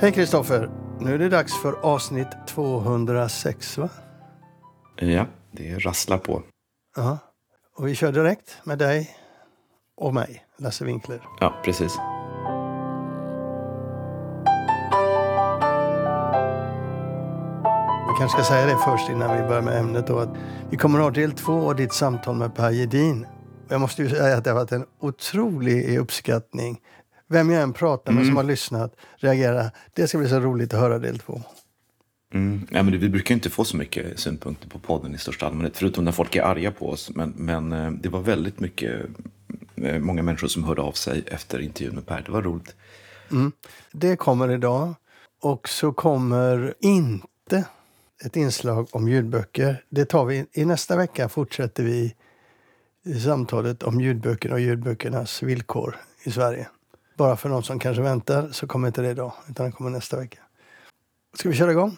Hej Kristoffer! Nu är det dags för avsnitt 206 va? Ja, det rasslar på. Ja. Och vi kör direkt med dig och mig, Lasse Winkler. Ja, precis. Vi kanske ska säga det först innan vi börjar med ämnet då. Att vi kommer att ha del två av ditt samtal med Per Gedin. Jag måste ju säga att det har varit en otrolig uppskattning. Vem jag än pratar med Mm. som har lyssnat reagerar. Det ska bli så roligt att höra del två. Mm. Ja, men vi brukar inte få så mycket synpunkter på podden i största allmänhet, förutom när folk är arga på oss. Men, men eh, det var väldigt mycket, eh, många människor som hörde av sig efter intervjun med Per. Det var roligt. Det kommer idag. Och så kommer inte ett inslag om ljudböcker. Det tar vi i nästa vecka. Fortsätter vi i samtalet om ljudböcker och ljudböckernas villkor i Sverige. Bara för de som kanske väntar så kommer inte det idag, utan det kommer nästa vecka. Ska vi köra igång?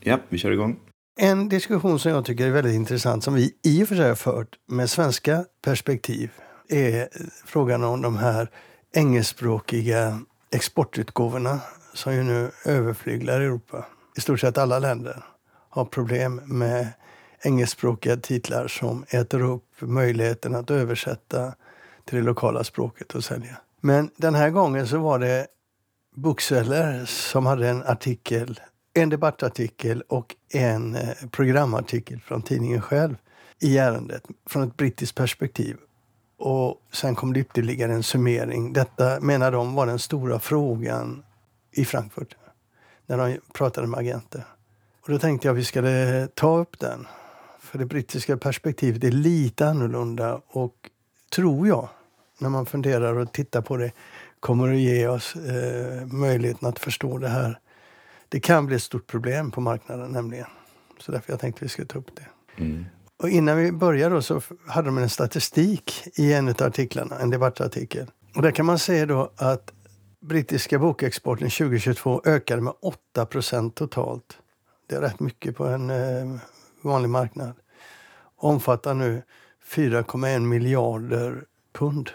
Ja, vi kör igång. En diskussion som jag tycker är väldigt intressant, som vi i och för sig har fört med svenska perspektiv, är frågan om de här engelskspråkiga exportutgåvorna som ju nu överflyglar Europa. I stort sett alla länder har problem med engelskspråkiga titlar som äter upp möjligheten att översätta till det lokala språket och sälja. Men den här gången så var det Bookseller som hade en artikel, en debattartikel och en eh, programartikel från tidningen själv i ärendet från ett brittiskt perspektiv. Och sen kom det ytterligare en summering. Detta menar de var den stora frågan i Frankfurt när de pratade med agenter. Och då tänkte jag att vi skulle eh, ta upp den. För det brittiska perspektivet är lite annorlunda och tror jag, när man funderar och tittar på det, kommer att ge oss eh, möjligheten att förstå det här. Det kan bli ett stort problem på marknaden nämligen. Så därför jag tänkte att vi skulle ta upp det. Mm. Och innan vi börjar då så hade de en statistik i en av artiklarna, en debattartikel. Och där kan man se då att brittiska bokexporten 2022 ökade med 8% totalt. Det är rätt mycket på en eh, vanlig marknad. Omfattar nu 4,1 miljarder pund.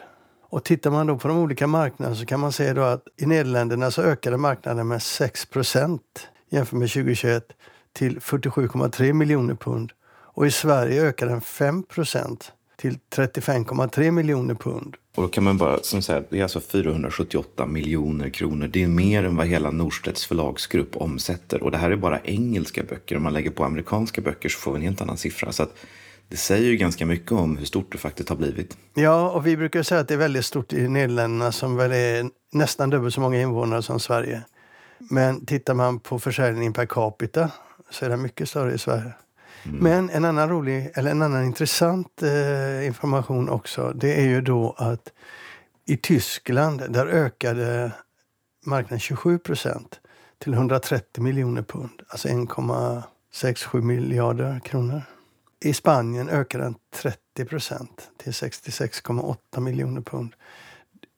Och tittar man då på de olika marknaderna så kan man se då att i Nederländerna så ökade marknaden med 6% jämfört med 2021 till 47,3 miljoner pund. Och i Sverige ökade den 5% till 35,3 miljoner pund. Och då kan man bara som säga, det är alltså 478 miljoner kronor. Det är mer än vad hela Norstedts förlagsgrupp omsätter. Och det här är bara engelska böcker. Om man lägger på amerikanska böcker så får vi en helt annan siffra. Så att det säger ju ganska mycket om hur stort det faktiskt har blivit. Ja, och vi brukar säga att det är väldigt stort i Nederländerna som väl är nästan dubbelt så många invånare som Sverige. Men tittar man på försäljningen per capita så är den mycket större i Sverige. Men en annan rolig, eller en annan intressant eh, information också, det är ju då att i Tyskland, där ökade marknaden 27 procent till 130 miljoner pund, alltså 1,67 miljarder kronor. I Spanien ökade den 30 procent till 66,8 miljoner pund.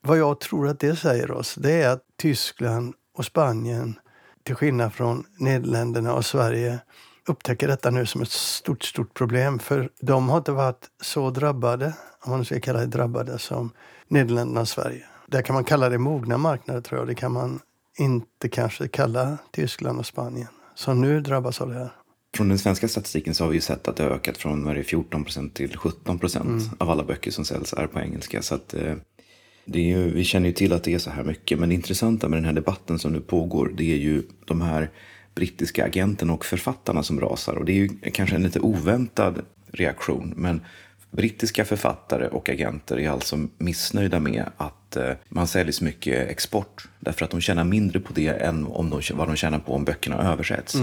Vad jag tror att det säger oss, det är att Tyskland och Spanien, till skillnad från Nederländerna och Sverige, upptäcker detta nu som ett stort, stort problem. För de har inte varit så drabbade, om man ska kalla det drabbade, som Nederländerna och Sverige. Där kan man kalla det mogna marknader tror jag. Det kan man inte kanske kalla Tyskland och Spanien, som nu drabbas av det här. Från den svenska statistiken så har vi ju sett att det har ökat från det, 14 procent till 17 procent av alla böcker som säljs är på engelska. Så att, eh, det är ju, vi känner ju till att det är så här mycket. Men det intressanta med den här debatten som nu pågår det är ju de här brittiska agenterna och författarna som rasar. Och det är ju kanske en lite oväntad reaktion. Men brittiska författare och agenter är alltså missnöjda med att eh, man säljer så mycket export. Därför att de tjänar mindre på det än om de, vad de tjänar på om böckerna översätts.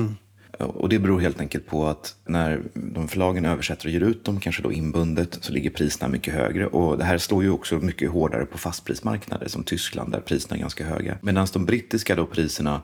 Och det beror helt enkelt på att när de förlagen översätter och ger ut dem, kanske då inbundet, så ligger priserna mycket högre. Och det här slår ju också mycket hårdare på fastprismarknader som Tyskland där priserna är ganska höga. Medan de brittiska då priserna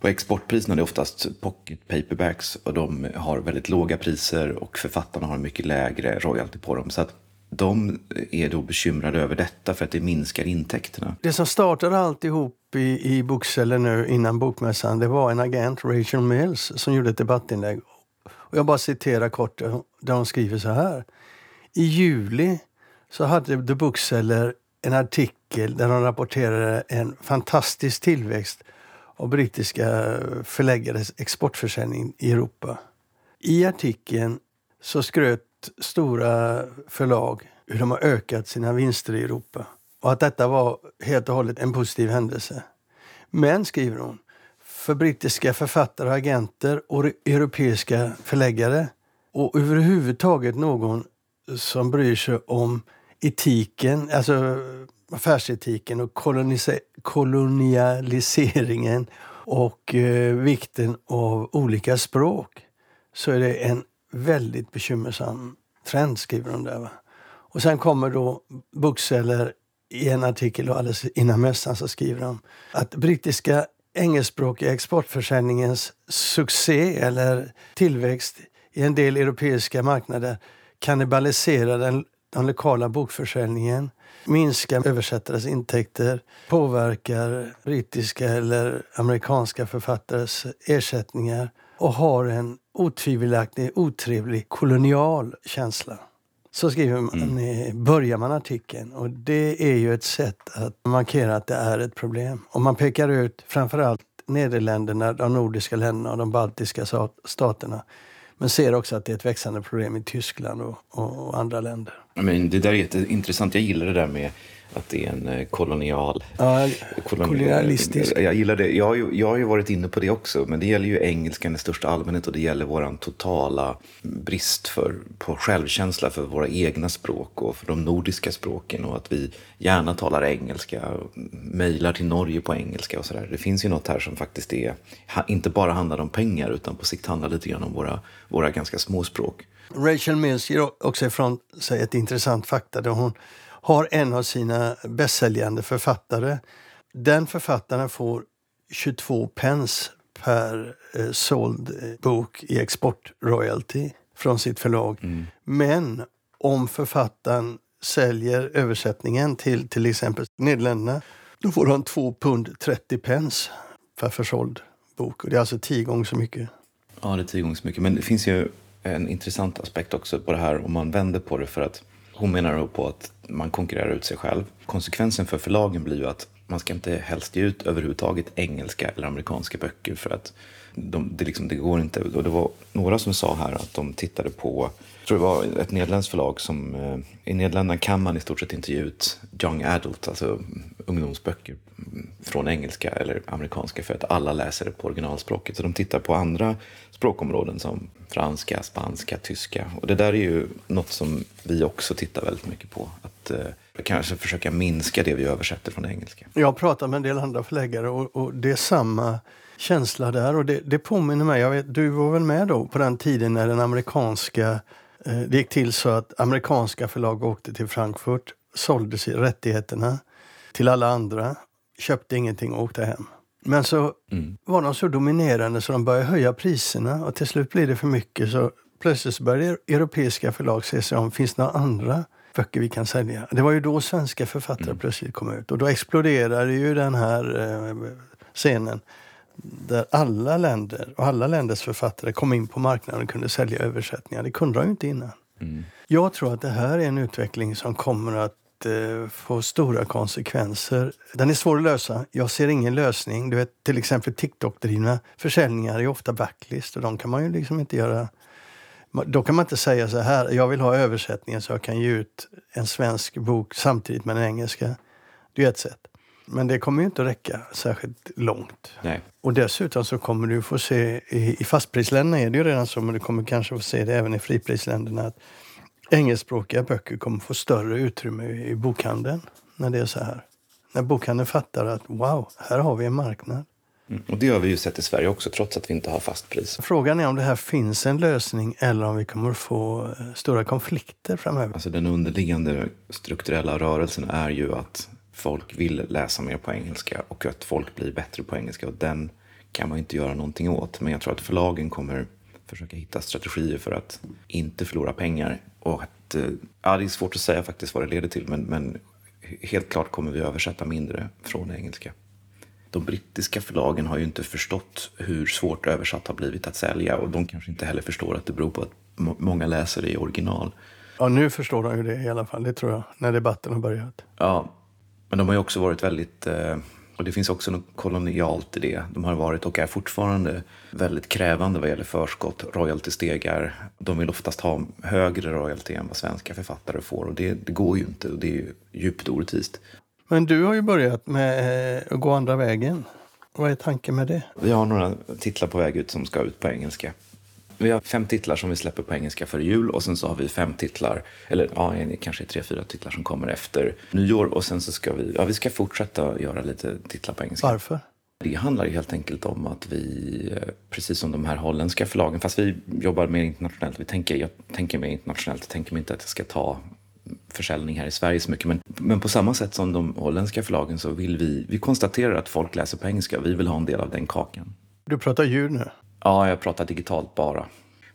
på exportpriserna det är oftast pocket paperbacks och de har väldigt låga priser och författarna har mycket lägre royalty på dem. Så att de är då bekymrade över detta för att det minskar intäkterna. Det som startade alltihop i, i Bookseller nu innan bokmässan, det var en agent, Rachel Mills, som gjorde ett debattinlägg. Och jag bara citerar kort där hon skriver så här. I juli så hade The Bookseller en artikel där de rapporterade en fantastisk tillväxt av brittiska förläggares exportförsäljning i Europa. I artikeln så skröt stora förlag hur de har ökat sina vinster i Europa och att detta var helt och hållet en positiv händelse. Men, skriver hon, för brittiska författare och agenter och europeiska förläggare och överhuvudtaget någon som bryr sig om etiken, alltså affärsetiken och kolonialiseringen och eh, vikten av olika språk så är det en väldigt bekymmersam trend, skriver de där. Va? Och sen kommer då Bookseller i en artikel och alldeles innan mässan så skriver de att brittiska engelskspråkiga exportförsäljningens succé eller tillväxt i en del europeiska marknader kannibaliserar den, den lokala bokförsäljningen, minskar översättares intäkter, påverkar brittiska eller amerikanska författares ersättningar och har en otvivelaktig, otrevlig kolonial känsla. Så skriver man, mm. börjar man artikeln. Och det är ju ett sätt att markera att det är ett problem. Och man pekar ut framförallt Nederländerna, de nordiska länderna och de baltiska staterna. Men ser också att det är ett växande problem i Tyskland och, och andra länder. Men det där är jätteintressant. Jag gillar det där med att det är en eh, kolonial... Ja, kolonialistisk. Jag gillar det. Jag har, ju, jag har ju varit inne på det också, men det gäller ju engelskan i största allmänhet och det gäller vår totala brist för, på självkänsla för våra egna språk och för de nordiska språken och att vi gärna talar engelska, mejlar till Norge på engelska och sådär. Det finns ju något här som faktiskt är, inte bara handlar om pengar utan på sikt handlar lite grann om våra, våra ganska små språk. Rachel Mills ger också ifrån sig ett intressant fakta där hon har en av sina bästsäljande författare. Den författaren får 22 pence per eh, såld eh, bok i exportroyalty från sitt förlag. Mm. Men om författaren säljer översättningen till till exempel Nederländerna då får han 2 pund 30 pence per försåld bok. Och det är alltså tio gånger så mycket. Ja, det är tio gånger så mycket. Men det finns ju en intressant aspekt också på det här om man vänder på det. för att hon menar på att man konkurrerar ut sig själv. Konsekvensen för förlagen blir ju att man ska inte helst ge ut överhuvudtaget engelska eller amerikanska böcker för att de, det, liksom, det går inte. Och det var några som sa här att de tittade på, jag tror det var ett nederländskt förlag som, eh, i Nederländerna kan man i stort sett inte ge ut young adult, alltså ungdomsböcker från engelska eller amerikanska för att alla läser det på originalspråket. Så de tittar på andra språkområden som franska, spanska, tyska. Och det där är ju något som vi också tittar väldigt mycket på. Att eh, kanske försöka minska det vi översätter från engelska. Jag har pratat med en del andra förläggare och, och det är samma känsla där. Och det, det påminner mig, jag vet, du var väl med då på den tiden när den amerikanska, eh, det gick till så att amerikanska förlag åkte till Frankfurt, sålde sig rättigheterna till alla andra, köpte ingenting och åkte hem. Men så mm. var de så dominerande så de började höja priserna och till slut blev det för mycket. Så plötsligt började europeiska förlag se sig om, finns det några andra böcker vi kan sälja? Det var ju då svenska författare mm. plötsligt kom ut och då exploderade ju den här eh, scenen där alla länder och alla länders författare kom in på marknaden och kunde sälja översättningar. Det kunde de ju inte innan. Mm. Jag tror att det här är en utveckling som kommer att eh, få stora konsekvenser. Den är svår att lösa. Jag ser ingen lösning. Du vet, till exempel TikTok-drivna försäljningar är ofta backlist och de kan man ju liksom inte göra då kan man inte säga så här, jag vill ha översättningen så jag kan ge ut en svensk bok samtidigt med den engelska. Det är ett sätt. Men det kommer ju inte att räcka särskilt långt. Nej. Och dessutom så kommer du få se, i, i fastprisländerna är det ju redan så, men du kommer kanske få se det även i friprisländerna, att engelskspråkiga böcker kommer få större utrymme i bokhandeln när det är så här. När bokhandeln fattar att wow, här har vi en marknad. Mm. Och det har vi ju sett i Sverige också, trots att vi inte har fast pris. Frågan är om det här finns en lösning eller om vi kommer få eh, stora konflikter framöver. Alltså den underliggande strukturella rörelsen är ju att folk vill läsa mer på engelska och att folk blir bättre på engelska. Och den kan man inte göra någonting åt. Men jag tror att förlagen kommer försöka hitta strategier för att inte förlora pengar. Och att, eh, ja, det är svårt att säga faktiskt vad det leder till, men, men helt klart kommer vi översätta mindre från engelska. De brittiska förlagen har ju inte förstått hur svårt översatt har blivit att sälja och de kanske inte heller förstår att det beror på att många läser det i original. Ja, nu förstår de ju det i alla fall, det tror jag, när debatten har börjat. Ja, men de har ju också varit väldigt eh, Och det finns också något kolonialt i det. De har varit och är fortfarande väldigt krävande vad gäller förskott, royaltystegar. De vill oftast ha högre royalty än vad svenska författare får och det, det går ju inte och det är ju djupt orättvist. Men du har ju börjat med eh, att gå andra vägen. Vad är tanken med det? Vi har några titlar på väg ut som ska ut på engelska. Vi har fem titlar som vi släpper på engelska före jul och sen så har vi fem titlar, eller ja, kanske tre, fyra titlar som kommer efter nyår och sen så ska vi, ja, vi ska fortsätta göra lite titlar på engelska. Varför? Det handlar ju helt enkelt om att vi, precis som de här holländska förlagen, fast vi jobbar mer internationellt, vi tänker, jag tänker mer internationellt, jag tänker mig inte att jag ska ta försäljning här i Sverige så mycket. Men, men på samma sätt som de holländska förlagen så vill vi, vi konstaterar att folk läser på engelska. Vi vill ha en del av den kakan. Du pratar ljud nu? Ja, jag pratar digitalt bara.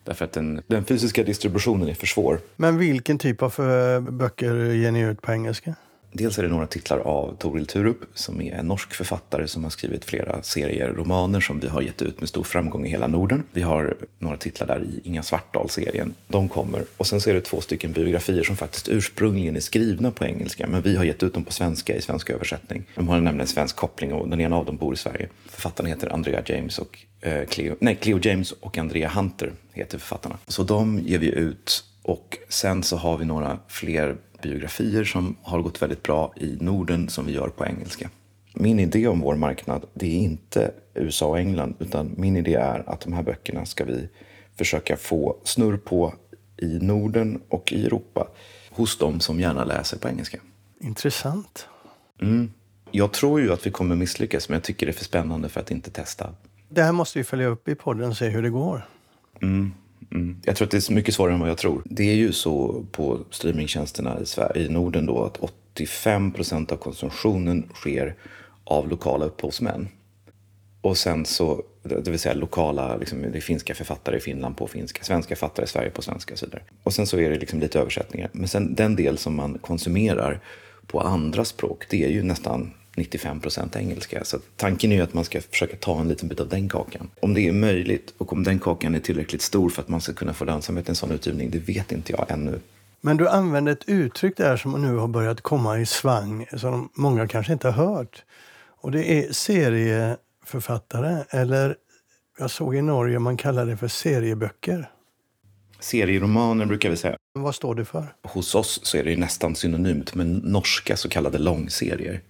Därför att den, den fysiska distributionen är för svår. Men vilken typ av eh, böcker ger ni ut på engelska? Dels är det några titlar av Toril Turup som är en norsk författare som har skrivit flera serier romaner som vi har gett ut med stor framgång i hela Norden. Vi har några titlar där i Inga Svartdal-serien. De kommer. Och sen så är det två stycken biografier som faktiskt ursprungligen är skrivna på engelska men vi har gett ut dem på svenska i svensk översättning. De har nämligen svensk koppling och den ena av dem bor i Sverige. Författarna heter Andrea James och eh, Cleo, nej, Cleo James och Andrea Hunter heter författarna. Så de ger vi ut och sen så har vi några fler biografier som har gått väldigt bra i Norden som vi gör på engelska. Min idé om vår marknad, det är inte USA och England, utan min idé är att de här böckerna ska vi försöka få snurr på i Norden och i Europa hos de som gärna läser på engelska. Intressant. Mm. Jag tror ju att vi kommer misslyckas, men jag tycker det är för spännande för att inte testa. Det här måste vi följa upp i podden och se hur det går. Mm. Mm. Jag tror att det är mycket svårare än vad jag tror. Det är ju så på streamingtjänsterna i, Sverige, i Norden då att 85 procent av konsumtionen sker av lokala upphovsmän. Och sen så, det vill säga lokala, liksom, det är finska författare i Finland på finska, svenska författare i Sverige på svenska och så vidare. Och sen så är det liksom lite översättningar. Men sen den del som man konsumerar på andra språk, det är ju nästan 95 procent engelska. Så tanken är ju att man ska försöka ta en liten bit av den kakan. Om det är möjligt och om den kakan är tillräckligt stor för att man ska kunna få lönsamhet i en sån utgivning, det vet inte jag ännu. Men du använder ett uttryck där som nu har börjat komma i svang, som många kanske inte har hört. Och det är serieförfattare, eller jag såg i Norge man kallar det för serieböcker. Serieromaner brukar vi säga. Vad står det för? Hos oss så är det nästan synonymt med norska så kallade långserier.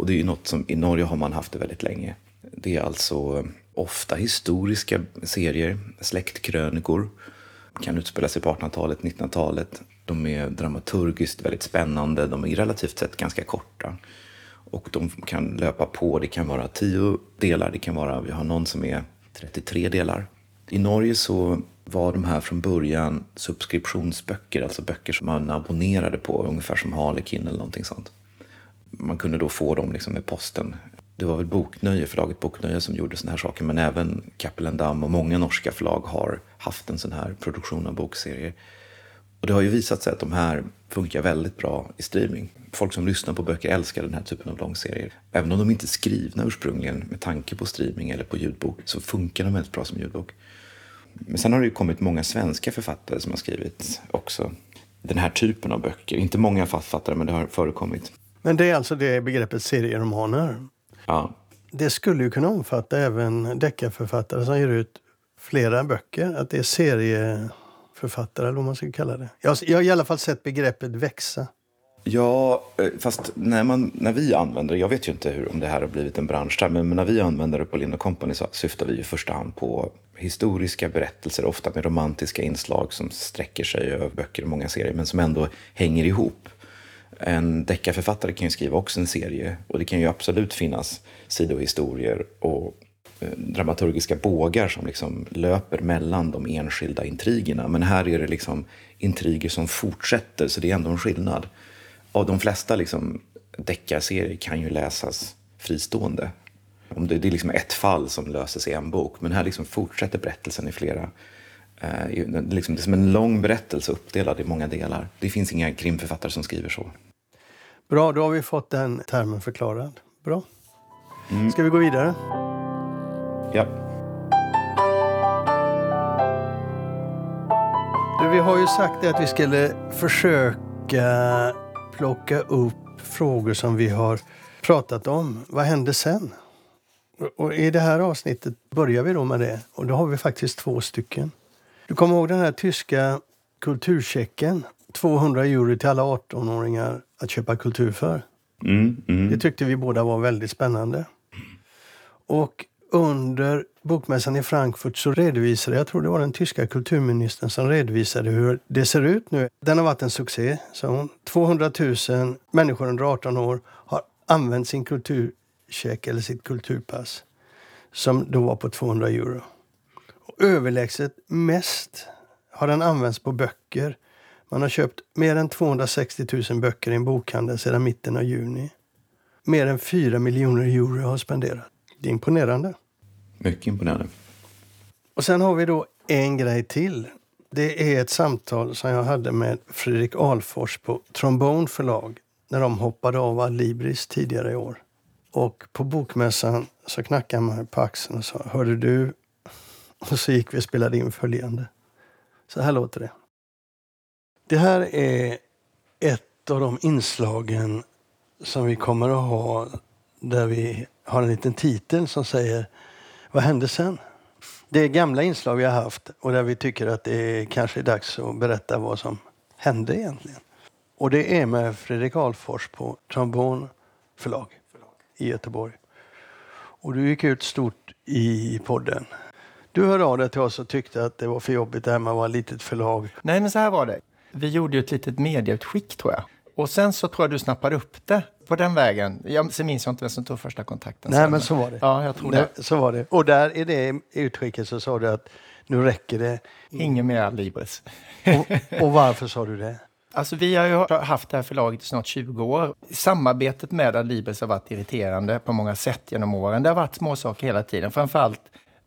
Och det är ju något som i Norge har man haft det väldigt länge. Det är alltså eh, ofta historiska serier, släktkrönikor. Kan utspela sig på 1800-talet, 1900-talet. De är dramaturgiskt väldigt spännande. De är relativt sett ganska korta. Och de kan löpa på. Det kan vara tio delar. Det kan vara, vi har någon som är 33 delar. I Norge så var de här från början subskriptionsböcker, alltså böcker som man abonnerade på, ungefär som Harlekin eller någonting sånt man kunde då få dem liksom med posten. Det var väl Boknöje, förlaget Boknöje som gjorde sådana här saker men även Cappelen och många norska förlag har haft en sån här produktion av bokserier. Och det har ju visat sig att de här funkar väldigt bra i streaming. Folk som lyssnar på böcker älskar den här typen av långserier. Även om de inte är skrivna ursprungligen med tanke på streaming eller på ljudbok så funkar de väldigt bra som ljudbok. Men sen har det ju kommit många svenska författare som har skrivit också den här typen av böcker. Inte många författare, men det har förekommit. Men det är alltså det begreppet serieromaner? Ja. Det skulle ju kunna omfatta även deckarförfattare som ger ut flera böcker. Att det är serieförfattare, eller vad man ska kalla det. Jag, jag har i alla fall sett begreppet växa. Ja, eh, fast när, man, när vi använder det, jag vet ju inte hur, om det här har blivit en bransch där, men när vi använder det på Lind Company så syftar vi i första hand på historiska berättelser, ofta med romantiska inslag som sträcker sig över böcker och många serier, men som ändå hänger ihop. En deckarförfattare kan ju skriva också en serie och det kan ju absolut finnas sidohistorier och eh, dramaturgiska bågar som liksom löper mellan de enskilda intrigerna. Men här är det liksom intriger som fortsätter, så det är ändå en skillnad. Av de flesta liksom deckarserier kan ju läsas fristående. Om det, det är liksom ett fall som löses i en bok, men här liksom fortsätter berättelsen i flera Eh, liksom, det är som en lång berättelse uppdelad i många delar. Det finns inga krimförfattare som skriver så. Bra, då har vi fått den termen förklarad. Bra. Mm. Ska vi gå vidare? Ja. Du, vi har ju sagt att vi skulle försöka plocka upp frågor som vi har pratat om. Vad hände sen? Och I det här avsnittet börjar vi då med det. Och då har vi faktiskt två stycken. Du kommer ihåg den här tyska kulturchecken? 200 euro till alla 18-åringar att köpa kultur för. Mm, mm. Det tyckte vi båda var väldigt spännande. Och under bokmässan i Frankfurt så redovisade, jag tror det var den tyska kulturministern som redovisade hur det ser ut nu. Den har varit en succé, sa hon. 200 000 människor under 18 år har använt sin kulturcheck eller sitt kulturpass som då var på 200 euro. Och överlägset mest har den använts på böcker. Man har köpt mer än 260 000 böcker i en bokhandel sedan mitten av juni. Mer än 4 miljoner euro har spenderat. Det är imponerande. Mycket imponerande. Och sen har vi då en grej till. Det är ett samtal som jag hade med Fredrik Alfors på Trombone förlag när de hoppade av Adlibris tidigare i år. Och på bokmässan så knackade man på axeln och sa Hörde du? Och så gick vi och spelade in följande. Så här låter det. Det här är ett av de inslagen som vi kommer att ha där vi har en liten titel som säger Vad hände sen? Det är gamla inslag vi har haft och där vi tycker att det kanske är dags att berätta vad som hände egentligen. Och det är med Fredrik Alfors på Trombon förlag i Göteborg. Och du gick ut stort i podden. Du hörde av dig till oss och tyckte att det var för jobbigt det här med att vara ett litet förlag. Nej, men så här var det. Vi gjorde ju ett litet medieutskick tror jag. Och sen så tror jag du snappade upp det på den vägen. Jag sen minns jag inte vem som tog första kontakten. Nej, sen, men så var det. Ja, jag tror det. Nej, så var det. Och där i det utskicket så sa du att nu räcker det. Ingen mer Libris. Och, och varför sa du det? Alltså vi har ju haft det här förlaget i snart 20 år. Samarbetet med Adlibris har varit irriterande på många sätt genom åren. Det har varit småsaker hela tiden. Framförallt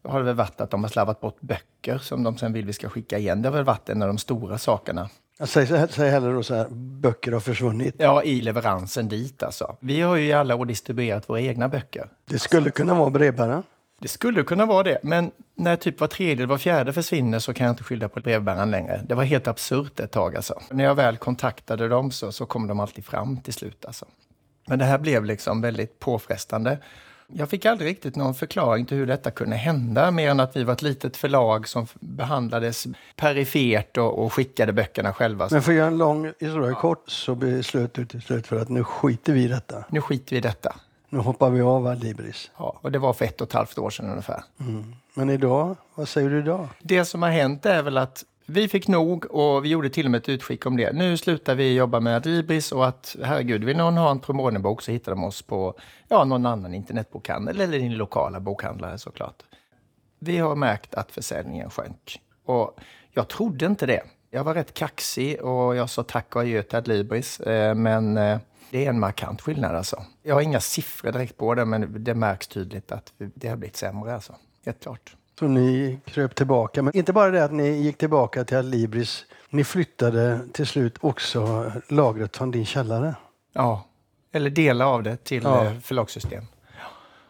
har det väl varit att de har slarvat bort böcker som de sen vill vi ska skicka igen. Det har väl varit en av de stora sakerna. Säger, säger hellre då så här, böcker har försvunnit. Ja, i leveransen dit alltså. Vi har ju i alla år distribuerat våra egna böcker. Det skulle kunna vara brevbäraren. Det skulle kunna vara det, men när typ var tredje eller var fjärde försvinner så kan jag inte skylla på brevbäraren längre. Det var helt absurt ett tag alltså. När jag väl kontaktade dem så, så kom de alltid fram till slut alltså. Men det här blev liksom väldigt påfrestande. Jag fick aldrig riktigt någon förklaring till hur detta kunde hända, mer än att vi var ett litet förlag som behandlades perifert och, och skickade böckerna själva. Men för att göra en lång historia kort så beslöt du till slut för att nu skiter vi i detta. Nu skiter vi i detta. Nu hoppar vi av Adlibris. Ja, och det var för ett och ett halvt år sedan ungefär. Mm. Men idag, vad säger du idag? Det som har hänt är väl att vi fick nog och vi gjorde till och med ett utskick om det. Nu slutar vi jobba med Adlibris och att herregud, vill någon ha en Promoden-bok så hittar de oss på ja, någon annan internetbokhandel eller din lokala bokhandlare såklart. Vi har märkt att försäljningen sjönk och jag trodde inte det. Jag var rätt kaxig och jag sa tack och adjö till Adlibris, eh, men eh, det är en markant skillnad alltså. Jag har inga siffror direkt på det, men det märks tydligt att det har blivit sämre alltså. Helt klart. Så ni kröp tillbaka. Men inte bara det att ni gick tillbaka till Adlibris. Ni flyttade till slut också lagret från din källare. Ja, eller delar av det till Ja. ja. förlagssystem.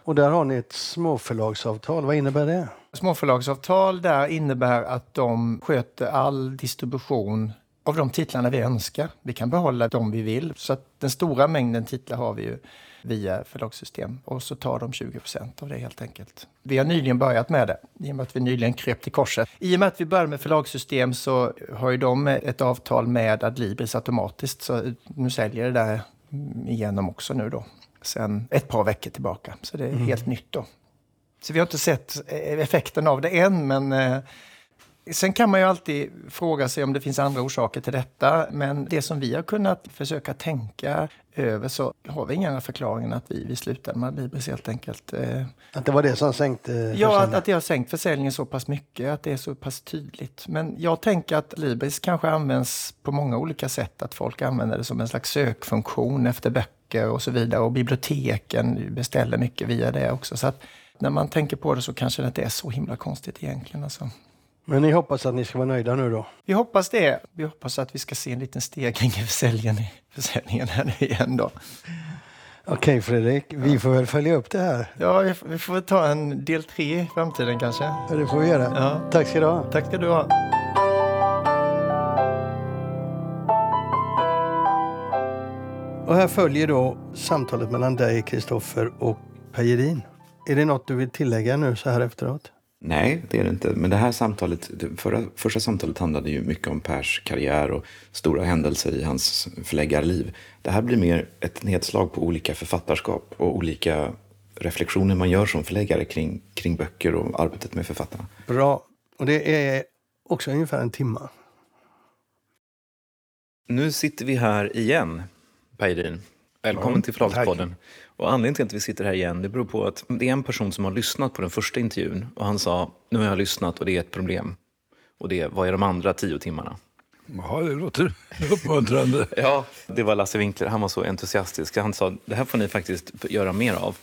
Och där har ni ett småförlagsavtal. Vad innebär det? Småförlagsavtal där innebär att de sköter all distribution av de titlarna vi önskar. Vi kan behålla de vi vill. Så att den stora mängden titlar har vi ju via förlagssystem. Och så tar de 20 procent av det helt enkelt. Vi har nyligen börjat med det, i och med att vi nyligen kröp till korset. I och med att vi började med förlagssystem så har ju de ett avtal med Adlibris automatiskt. Så nu säljer det där igenom också nu då. Sen ett par veckor tillbaka. Så det är helt nytt då. Så vi har inte sett effekten av det än, men eh, Sen kan man ju alltid fråga sig om det finns andra orsaker till detta, men det som vi har kunnat försöka tänka över så har vi inga förklaringar än att vi, vi slutade med Libris helt enkelt. Eh, Att det var det som sänkte Ja, att, försäljningen? att det har sänkt försäljningen så pass mycket, att det är så pass tydligt. Men jag tänker att Libris kanske används på många olika sätt. Att folk använder det som en slags sökfunktion efter böcker och så vidare. Och biblioteken beställer mycket via det också. Så att när man tänker på det så kanske det inte är så himla konstigt egentligen. Alltså. Men ni hoppas att ni ska vara nöjda nu då? Vi hoppas det. Vi hoppas att vi ska se en liten stegring i försäljningen, försäljningen här nu igen då. Okej Fredrik, vi får väl följa upp det här. Ja, vi får, vi får ta en del tre i framtiden kanske. Ja, det får vi göra. Ja. Tack ska du ha. Tack ska du ha. Och här följer då samtalet mellan dig, Kristoffer och Per Gerin. Är det något du vill tillägga nu så här efteråt? Nej, det är det inte. Men det här samtalet, det förra, första samtalet handlade ju mycket om Pers karriär och stora händelser i hans förläggarliv. Det här blir mer ett nedslag på olika författarskap och olika reflektioner man gör som förläggare kring, kring böcker och arbetet med författarna. Bra. Och det är också ungefär en timme. Nu sitter vi här igen, Pejrin. Välkommen Ja, till Förlagspodden. Och anledningen till att vi sitter här igen det beror på att det är en person som har lyssnat på den första intervjun och han sa nu har jag lyssnat och det är ett problem. Och det vad är de andra tio timmarna? Jaha, det låter uppmuntrande. Ja, det var Lasse Winkler. Han var så entusiastisk. Han sa det här får ni faktiskt göra mer av.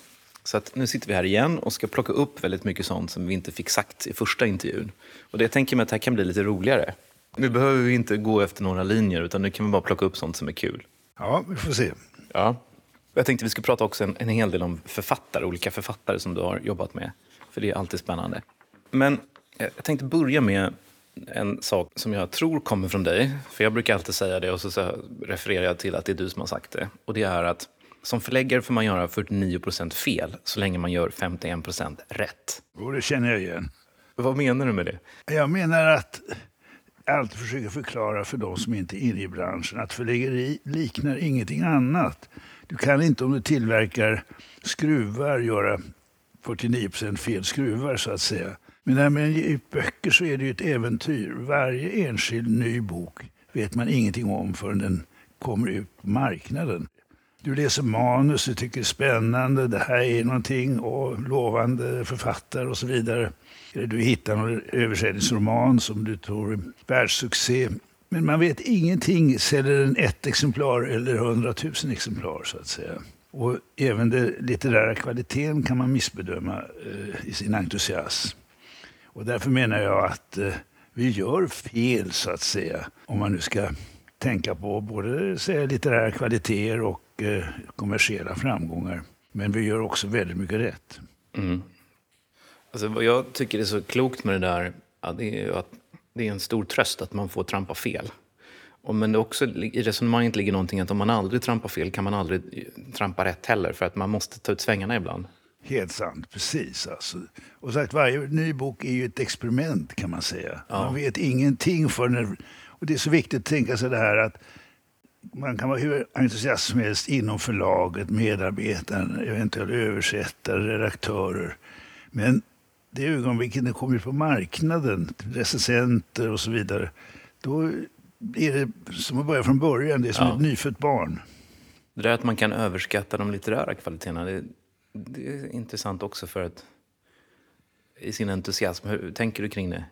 Så att nu sitter vi här igen och ska plocka upp väldigt mycket sånt som vi inte fick sagt i första intervjun. Och det tänker mig att det här kan bli lite roligare. Nu behöver vi inte gå efter några linjer utan nu kan vi bara plocka upp sånt som är kul. Ja, vi får se. Ja. Jag tänkte vi skulle prata också en, en hel del om författare, olika författare som du har jobbat med. För det är alltid spännande. Men jag tänkte börja med en sak som jag tror kommer från dig. För jag brukar alltid säga det och så, så refererar jag till att det är du som har sagt det. Och det är att som förläggare får man göra 49% fel så länge man gör 51% rätt. Och det känner jag igen. Vad menar du med det? Jag menar att jag alltid försöker förklara för de som inte är inne i branschen att förläggeri liknar ingenting annat. Du kan inte om du tillverkar skruvar göra 49% fel skruvar så att säga. Men när man ger ut böcker så är det ju ett äventyr. Varje enskild ny bok vet man ingenting om förrän den kommer ut på marknaden. Du läser manus, du tycker det är spännande, det här är någonting och lovande författare och så vidare. Eller du hittar någon översättningsroman som du tror är världssuccé. Men man vet ingenting, säljer den ett exemplar eller hundratusen exemplar så att säga. Och även den litterära kvaliteten kan man missbedöma eh, i sin entusiasm. Och därför menar jag att eh, vi gör fel så att säga. Om man nu ska tänka på både säga, litterära kvaliteter och eh, kommersiella framgångar. Men vi gör också väldigt mycket rätt. Mm. Alltså, vad jag tycker är så klokt med det där, ja, det är ju att det är en stor tröst att man får trampa fel. Och, men det också, i resonemanget ligger någonting att om man aldrig trampar fel kan man aldrig trampa rätt heller, för att man måste ta ut svängarna ibland. Helt sant, precis. Alltså. Och sagt, varje ny bok är ju ett experiment kan man säga. Ja. Man vet ingenting förrän... Och det är så viktigt att tänka sig det här att man kan vara hur entusiast som helst inom förlaget, medarbetaren, eventuella översättare, redaktörer. Men det ögonblicket det kommer på marknaden, recensenter och så vidare, då är det som att börja från början. Det är som Ja. ett nyfött barn. Det där att man kan överskatta de litterära kvaliteterna, det, det är intressant också för att i sin entusiasm, hur tänker du kring det?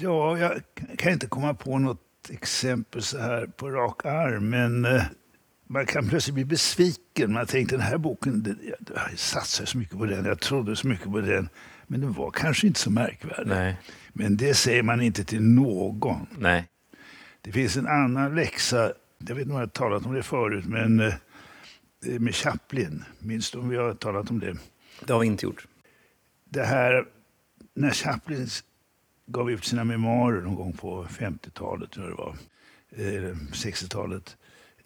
Ja, jag kan inte komma på något exempel så här på rak arm, men eh, man kan plötsligt bli besviken. Man tänkte den här boken, jag satsade så mycket på den, jag trodde så mycket på den, men den var kanske inte så märkvärdig. Nej, Men det säger man inte till någon. nej. Det finns en annan läxa, jag vet inte om jag har talat om det förut, men eh, med Chaplin, minns du om vi har talat om det? Det har vi inte gjort. det här, när Chaplin gav ut sina memoarer någon gång på 50-talet, tror jag det var, eh, 60-talet.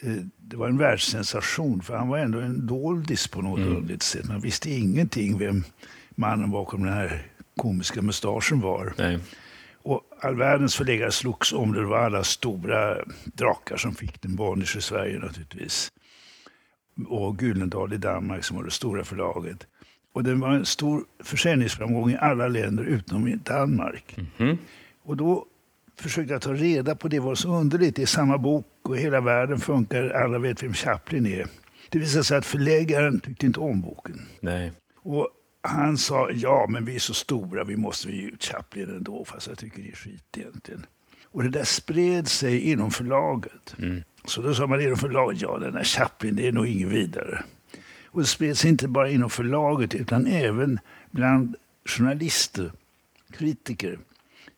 eh, Det var en världssensation, för han var ändå en doldis på något underligt sätt. Man visste ingenting vem mannen bakom den här komiska mustaschen var. Nej. Och all världens förläggare slogs om det. Det var alla stora drakar som fick den. Bonniers i Sverige naturligtvis. Och Gyldendal i Danmark som var det stora förlaget. Och det var en stor försäljningsframgång i alla länder utom i Danmark. Och då försökte jag ta reda på det. var så underligt. Det är samma bok och hela världen funkar. Alla vet vem Chaplin är. Det visade sig att förläggaren tyckte inte om boken. Nej. Och han sa, ja men vi är så stora, vi måste ge ut Chaplin ändå, fast jag tycker det är skit egentligen. Och det där spred sig inom förlaget. Så då sa man inom förlaget, ja den här Chaplin, det är nog ingen vidare. Och det spred sig inte bara inom förlaget, utan även bland journalister, kritiker.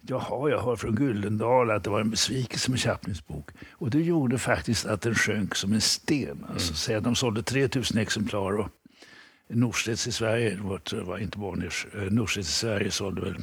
Jaha, jag hör från Gyldendal att det var en besvikelse med Chaplins bok. Och det gjorde faktiskt att den sjönk som en sten. Alltså, säg att de sålde 3000 exemplar och Norstedts i Sverige, det var, jag var inte Bonniers, eh, Norstedts i Sverige sålde väl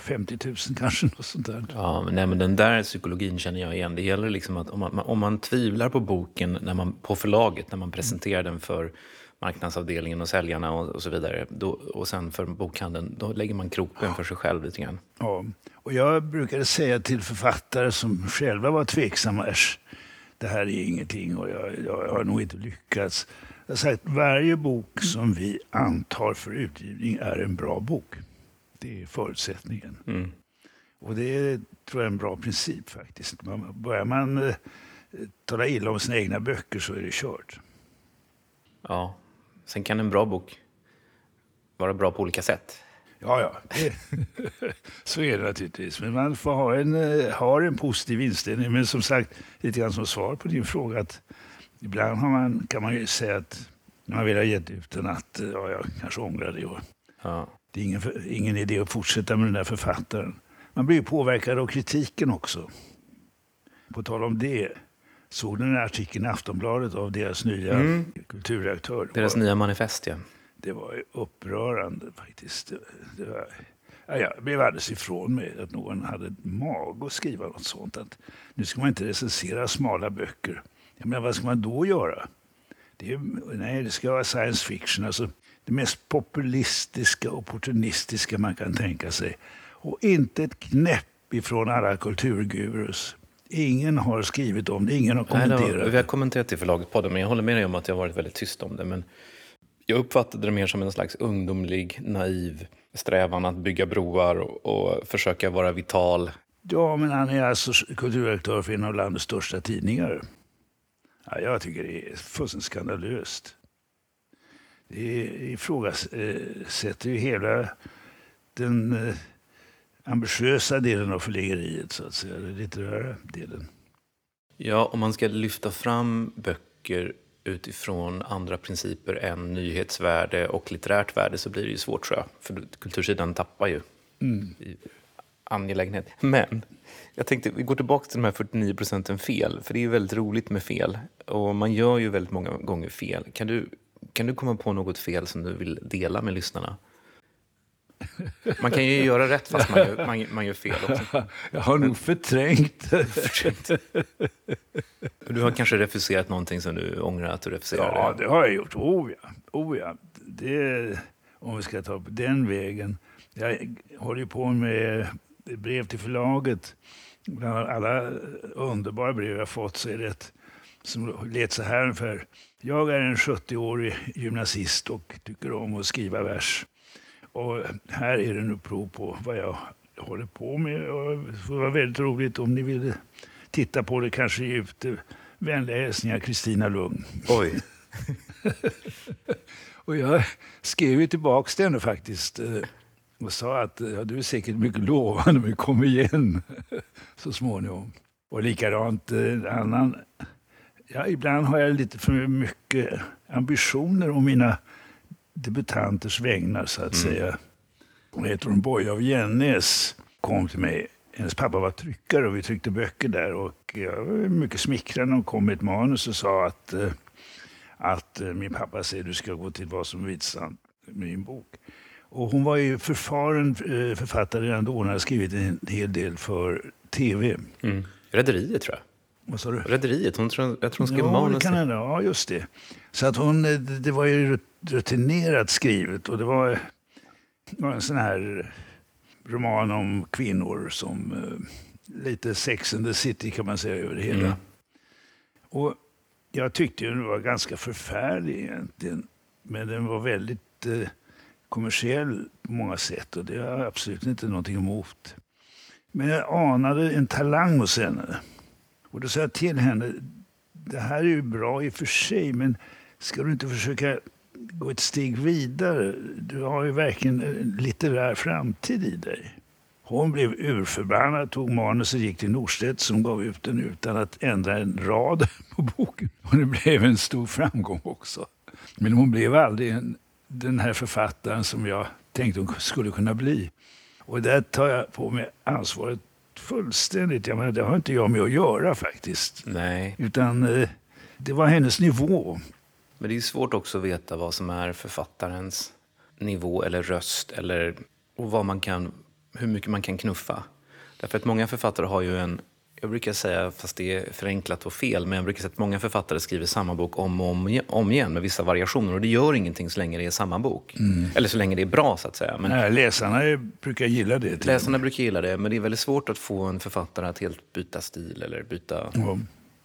50 000 kanske. Något sånt där. Ja, men, nej, men den där psykologin känner jag igen. Det gäller liksom att om man, om man tvivlar på boken när man, på förlaget när man presenterar den för marknadsavdelningen och säljarna och, och så vidare. Då, och sen för bokhandeln, då lägger man krokben för sig själv lite grann. Ja, och jag brukade säga till författare som själva var tveksamma, det här är ingenting och jag, jag har nog inte lyckats. Jag har sagt, varje bok som vi antar för utgivning är en bra bok. Det är förutsättningen. Mm. Och det tror jag är en bra princip faktiskt. Börjar man eh, tala illa om sina egna böcker så är det kört. Ja, sen kan en bra bok vara bra på olika sätt. Ja, ja. Så är det naturligtvis. Men man får ha en, eh, har en positiv inställning. Men som sagt, lite grann som svar på din fråga. att Ibland har man, kan man ju säga att när man vill ha gett ut den att ja, jag kanske ångrar det. Och Ja. det är ingen, ingen idé att fortsätta med den där författaren. Man blir ju påverkad av kritiken också. På tal om det, såg den här artikeln i Aftonbladet av deras nya Mm. kulturredaktör. Deras var- nya manifest, ja. det var ju upprörande faktiskt. Det, det var, ja, jag blev alldeles ifrån mig att någon hade mag att skriva något sånt. Att nu ska man inte recensera smala böcker. Jag menar, vad ska man då göra? Det är, nej, det ska vara science fiction. Alltså, det mest populistiska och opportunistiska man kan tänka sig. Och inte ett knäpp ifrån alla kulturgurus. Ingen har skrivit om det, ingen har Nej, det kommenterat. vi har kommenterat det i förlaget-podden, men jag håller med dig om att det har varit väldigt tyst om det. Men jag uppfattade det mer som en slags ungdomlig, naiv strävan att bygga broar och, och försöka vara vital. Ja, men han är alltså kulturredaktör för en av landets största tidningar. Ja, jag tycker det är fullständigt skandalöst. Det ifrågasätter ju hela den eh, ambitiösa delen av förläggeriet, så att säga, den litterära delen. Ja, om man ska lyfta fram böcker utifrån andra principer än nyhetsvärde och litterärt värde så blir det ju svårt tror jag. För kultursidan tappar ju i angelägenhet. Men jag tänkte, vi går tillbaka till de här 49 procenten fel. För det är ju väldigt roligt med fel. Och man gör ju väldigt många gånger fel. Kan du, kan du komma på något fel som du vill dela med lyssnarna? Man kan ju göra rätt fast man gör, man, man gör fel också. Jag har nog förträngt Du har kanske refuserat någonting som du ångrar att du refuserade? Ja, det har jag gjort. Oh ja. Oh ja. Det, om vi ska ta på den vägen. Jag håller ju på med brev till förlaget. Bland alla underbara brev jag fått så är det ett som lät så här ungefär. Jag är en 70-årig gymnasist och tycker om att skriva vers. Och här är det nu prov på vad jag håller på med. Det skulle vara väldigt roligt om ni ville titta på det, kanske ge ut det. Vänliga hälsningar Kristina Lugn. Oj. Och jag skrev ju tillbaka till henne faktiskt eh, och sa att ja, du är säkert mycket lovande men kom igen så småningom. Och likadant eh, annan. Ja, ibland har jag lite för mycket ambitioner om mina debutanters vägnar så att säga. Hon heter hon Boja av Gännäs kom till mig. Hennes pappa var tryckare och vi tryckte böcker där. Och jag var mycket smickrad när hon kom med ett manus och sa att eh, att eh, min pappa säger du ska gå till vad som vitsant med min bok. Och hon var ju förfaren eh, författare redan då. Hon hade skrivit en hel del för tv. Mm. Rederiet tror jag. Vad sa du? Rederiet, hon jag tror hon skrev Ja, det manus. kan hända. Ja, just det. Så att hon, eh, det var ju rutinerat skrivet och det var, det var en sån här roman om kvinnor som eh, lite Sex and the City kan man säga över det hela. Mm. Och jag tyckte den var ganska förfärlig egentligen. Men den var väldigt eh, kommersiell på många sätt och det har jag absolut inte någonting emot. Men jag anade en talang hos henne. Och då sa jag till henne, det här är ju bra i och för sig, men ska du inte försöka gå ett steg vidare? Du har ju verkligen en litterär framtid i dig. Hon blev urförbannad, tog manus och gick till Norstedt som gav ut den utan att ändra en rad på boken. Och det blev en stor framgång också. Men hon blev aldrig en, den här författaren som jag tänkte hon skulle kunna bli. Och där tar jag på mig ansvaret fullständigt. Jag menar, det har inte jag med att göra faktiskt. Nej, Utan eh, det var hennes nivå. men det är svårt också att veta vad som är författarens nivå eller röst eller, och vad man kan hur mycket man kan knuffa. Därför att många författare har ju en jag brukar säga, fast det är förenklat och fel, men jag brukar säga att många författare skriver samma bok om och om, om igen med vissa variationer. Och det gör ingenting så länge det är samma bok. Mm. Eller så länge det är bra, så att säga. Men, Nej, läsarna brukar gilla det. Läsarna brukar gilla det, men det är väldigt svårt att få en författare att helt byta stil eller byta... Ja.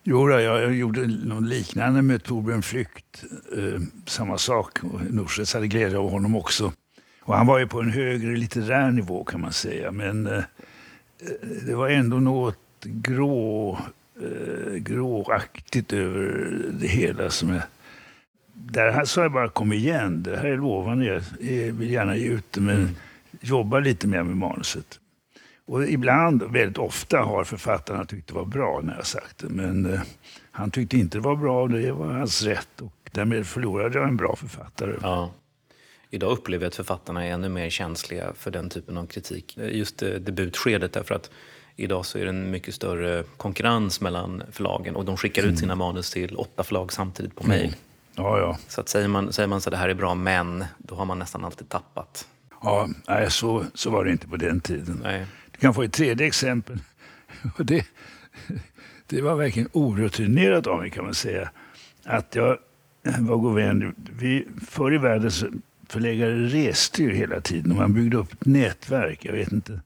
Jo, då, jag gjorde något liknande med Torbjörn Flykt. Eh, samma sak. Norstedts hade glädje av honom också. Och han var ju på en högre litterär nivå kan man säga. Men eh, det var ändå något grå, eh, gråaktigt över det hela. Som jag, där sa jag bara kom igen, det här är lovande, jag vill gärna ge ut det men mm. jobba lite mer med manuset. Och ibland, väldigt ofta, har författarna tyckt det var bra när jag sagt det. Men eh, han tyckte inte det var bra och det var hans rätt. Och därmed förlorade jag en bra författare. Ja. Idag upplever jag att författarna är ännu mer känsliga för den typen av kritik. Just debutskedet därför att Idag så är det en mycket större konkurrens mellan förlagen och de skickar mm. ut sina manus till åtta förlag samtidigt på mejl. Mm. Ja, ja. Så att säger man, säger man så det här är bra men, då har man nästan alltid tappat. Ja, nej, så, så var det inte på den tiden. Nej. Du kan få ett tredje exempel. det, det var verkligen orutinerat av mig kan man säga. Att jag var god vän. Vi, förr i världen så förläggare reste ju hela tiden och man byggde upp ett nätverk. Jag vet inte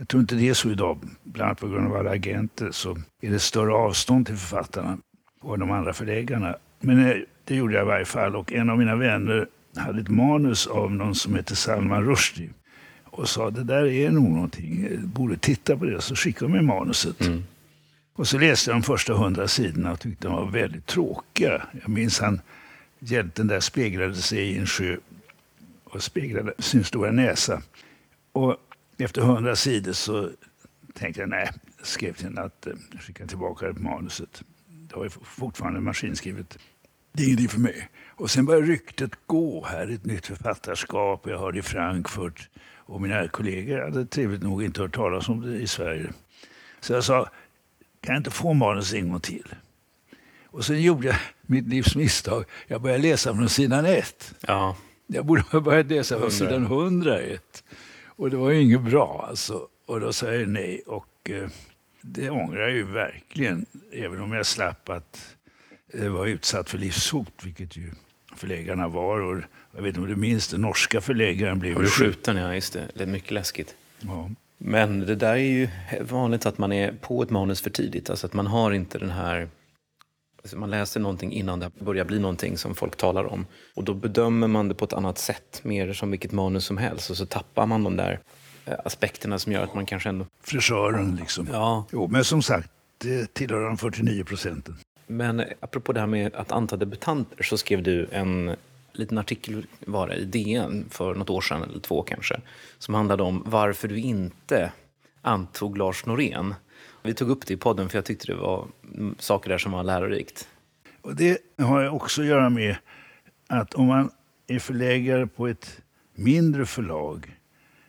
jag tror inte det är så idag, bland annat på grund av alla agenter, så är det större avstånd till författarna och de andra förläggarna. Men eh, det gjorde jag i varje fall och en av mina vänner hade ett manus av någon som heter Salman Rushdie och sa det där är nog någonting, jag borde titta på det. Så skickade de mig manuset. Mm. Och så läste jag de första hundra sidorna och tyckte de var väldigt tråkiga. Jag minns han, hjälten där speglade sig i en sjö och speglade sin stora näsa. Och efter hundra sidor så tänkte jag, nej, skrev till henne att eh, skicka tillbaka manuset. Det var ju fortfarande maskinskrivet. Det är ingenting för mig. Och sen började ryktet gå här, ett nytt författarskap. Jag hörde i Frankfurt och mina kollegor hade trevligt nog inte hört talas om det i Sverige. Så jag sa, kan jag inte få manus en gång till? Och sen gjorde jag mitt livs misstag. Jag började läsa från sidan ett. Ja. Jag borde ha börjat läsa från sidan 101. Och det var ju inget bra alltså. Och då sa jag nej. Och eh, det ångrar jag ju verkligen. Även om jag slapp att eh, vara utsatt för livshot, vilket ju förläggarna var. Och jag vet inte om du minns det, norska förläggaren blev ju skjuten. Ja, just det. Det är mycket läskigt. Ja. Men det där är ju vanligt att man är på ett manus för tidigt. Alltså att man har inte den här man läser någonting innan det börjar bli någonting som folk talar om. Och då bedömer man det på ett annat sätt, mer som vilket manus som helst. Och så tappar man de där eh, aspekterna som gör att man kanske ändå... Frisören liksom. Ja. Jo, men som sagt, det tillhör de 49 procenten. Men apropå det här med att anta debutanter så skrev du en liten artikel var det, i DN för något år sedan, eller två kanske, som handlade om varför du inte antog Lars Norén. Vi tog upp det i podden för jag tyckte det var saker där som var lärorikt. Och det har också att göra med att om man är förläggare på ett mindre förlag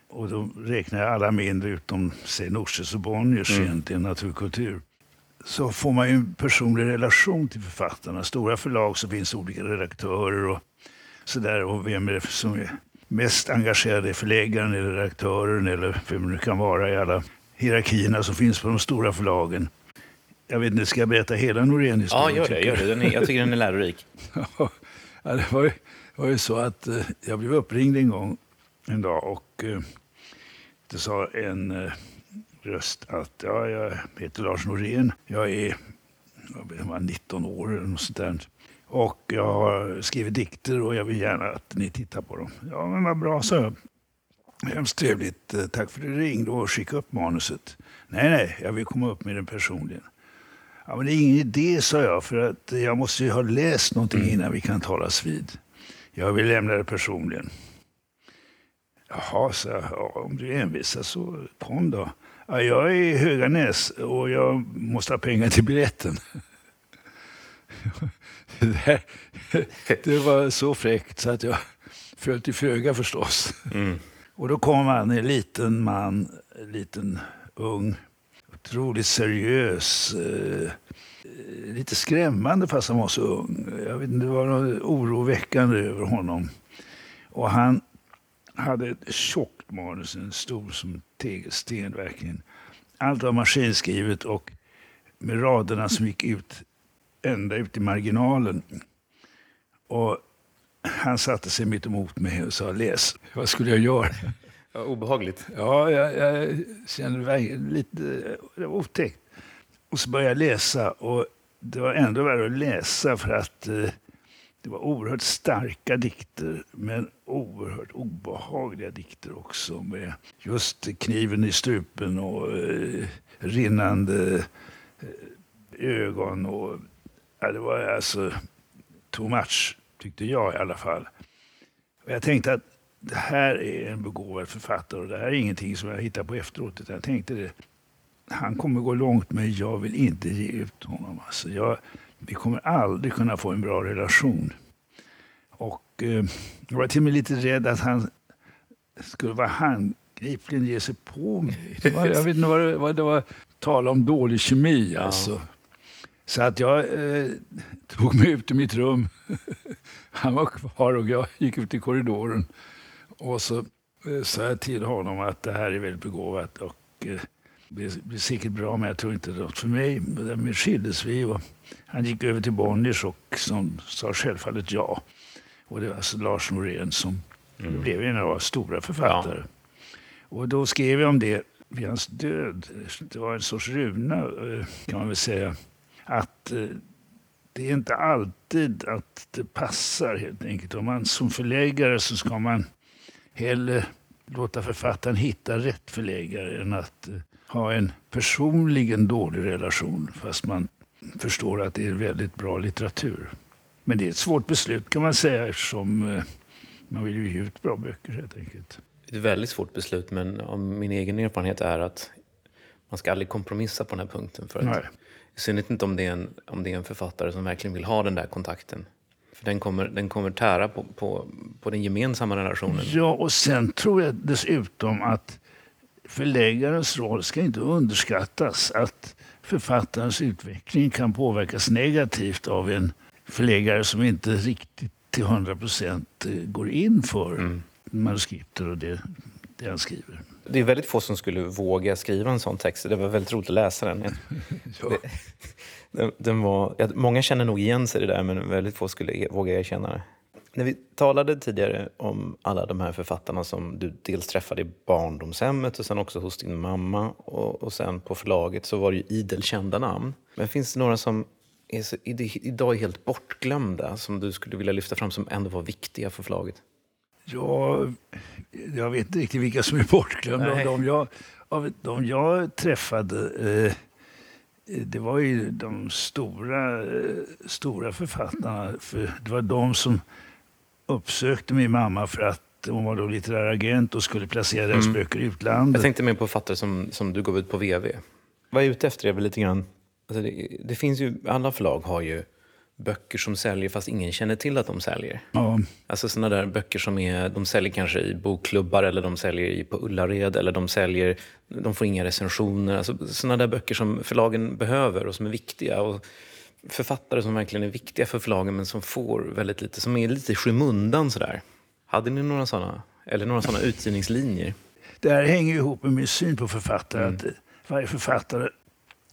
och då räknar jag alla mindre utom säg Norstedts och Bonniers mm. egentligen, naturkultur så får man ju en personlig relation till författarna. Stora förlag så finns olika redaktörer och sådär. Och vem är det som är mest engagerad? Är förläggaren eller redaktören eller vem det nu kan vara i alla hierarkierna som finns på de stora förlagen. Jag vet inte, ska jag berätta hela Norén-historien? Ja, gör det. Gör det. Den är, jag tycker den är lärorik. ja, det var ju, var ju så att eh, jag blev uppringd en gång en dag och eh, det sa en eh, röst att ja, jag heter Lars Norén. Jag är jag var 19 år eller något sånt där. Och jag har skrivit dikter och jag vill gärna att ni tittar på dem. Ja, men vad bra, jag. Hemskt trevligt. Eh, tack för att du ringde och skickade upp manuset. Nej, nej, jag vill komma upp med den personligen. Ja, men det är ingen idé, sa jag, för att jag måste ju ha läst någonting mm. innan vi kan talas vid. Jag vill lämna det personligen. Jaha, så jag, ja, om du envisar så kom då. Ja, jag är i Höganäs och jag måste ha pengar till biljetten. det, det var så fräckt så att jag föll till föga förstås. Mm. Och då kom han, en liten man, en liten ung, otroligt seriös. Eh, eh, lite skrämmande fast han var så ung. Jag vet inte, det var något oroväckande över honom. Och han hade ett tjockt manus, en stor som tegelsten verkligen. Allt var maskinskrivet och med raderna som gick ut ända ut i marginalen. Och han satte sig mitt emot mig och sa läs. Vad skulle jag göra? Ja, obehagligt. Ja, jag, jag kände lite det var otäckt. Och så började jag läsa och det var ändå värre att läsa för att eh, det var oerhört starka dikter, men oerhört obehagliga dikter också. Med just kniven i strupen och eh, rinnande eh, ögon. Och, ja, det var alltså too much, tyckte jag i alla fall. Och jag tänkte att det här är en begåvad författare och det här är ingenting som jag hittar på efteråt. Utan jag tänkte det, han kommer gå långt men jag vill inte ge ut honom. Alltså jag, vi kommer aldrig kunna få en bra relation. Och eh, jag var till och med lite rädd att han skulle vara handgripligen ge sig på mig. jag vet inte vad det, vad det var. Tala om dålig kemi ja. alltså. Så att jag eh, tog mig ut i mitt rum. han var kvar och jag gick ut i korridoren. Och så eh, sa jag till honom att det här är väldigt begåvat. Och, eh, det blir säkert bra, men jag tror inte det är något för mig. Därmed skildes vi och han gick över till Bonniers och som sa självfallet ja. Och det var alltså Lars Norén som mm. blev en av våra stora författare. Ja. Och då skrev jag om det vid hans död. Det var en sorts runa, eh, kan man väl säga. Att det är inte alltid att det passar helt enkelt. Om man som förläggare så ska man hellre låta författaren hitta rätt förläggare än att eh, ha en personligen dålig relation fast man förstår att det är väldigt bra litteratur. Men det är ett svårt beslut kan man säga eftersom eh, man vill ju ge ut bra böcker helt enkelt. Det är ett väldigt svårt beslut men min egen erfarenhet är att man ska aldrig kompromissa på den här punkten. För att, Nej. Synnerhet inte om det, är en, om det är en författare som verkligen vill ha den där kontakten. För den kommer, den kommer tära på, på, på den gemensamma relationen. Ja, och sen tror jag dessutom att förläggarens roll ska inte underskattas. Att författarens utveckling kan påverkas negativt av en förläggare som inte riktigt till 100 procent eh, går in för mm. manuskripter och det, det han skriver. Det är väldigt få som skulle våga skriva en sån text. Det var väldigt roligt att läsa den. ja. den, den var, många känner nog igen sig i det där, men väldigt få skulle våga erkänna det. När vi talade tidigare om alla de här författarna som du dels träffade i barndomshemmet och sen också hos din mamma och, och sen på förlaget så var det ju idel kända namn. Men finns det några som är så, idag är helt bortglömda som du skulle vilja lyfta fram som ändå var viktiga för förlaget? Ja, jag vet inte riktigt vilka som är bortglömda. Av de, jag, av de jag träffade eh, det var ju de stora, eh, stora författarna. För det var de som uppsökte min mamma för att hon var då litterär agent och skulle placera deras mm. böcker i utlandet. Jag tänkte mer på författare som, som du gav ut på VV. Vad jag är ute efter är väl lite grann... Alltså det, det, finns ju, alla förlag har ju böcker som säljer fast ingen känner till att de säljer. Ja. Alltså sådana där böcker som är, de säljer kanske i bokklubbar eller de säljer på Ullared eller de säljer, de får inga recensioner. Alltså sådana där böcker som förlagen behöver och som är viktiga. Och författare som verkligen är viktiga för förlagen men som får väldigt lite, som är lite i skymundan sådär. Hade ni några sådana, eller några sådana utgivningslinjer? Det här hänger ihop med min syn på författare. Mm. Att varje författare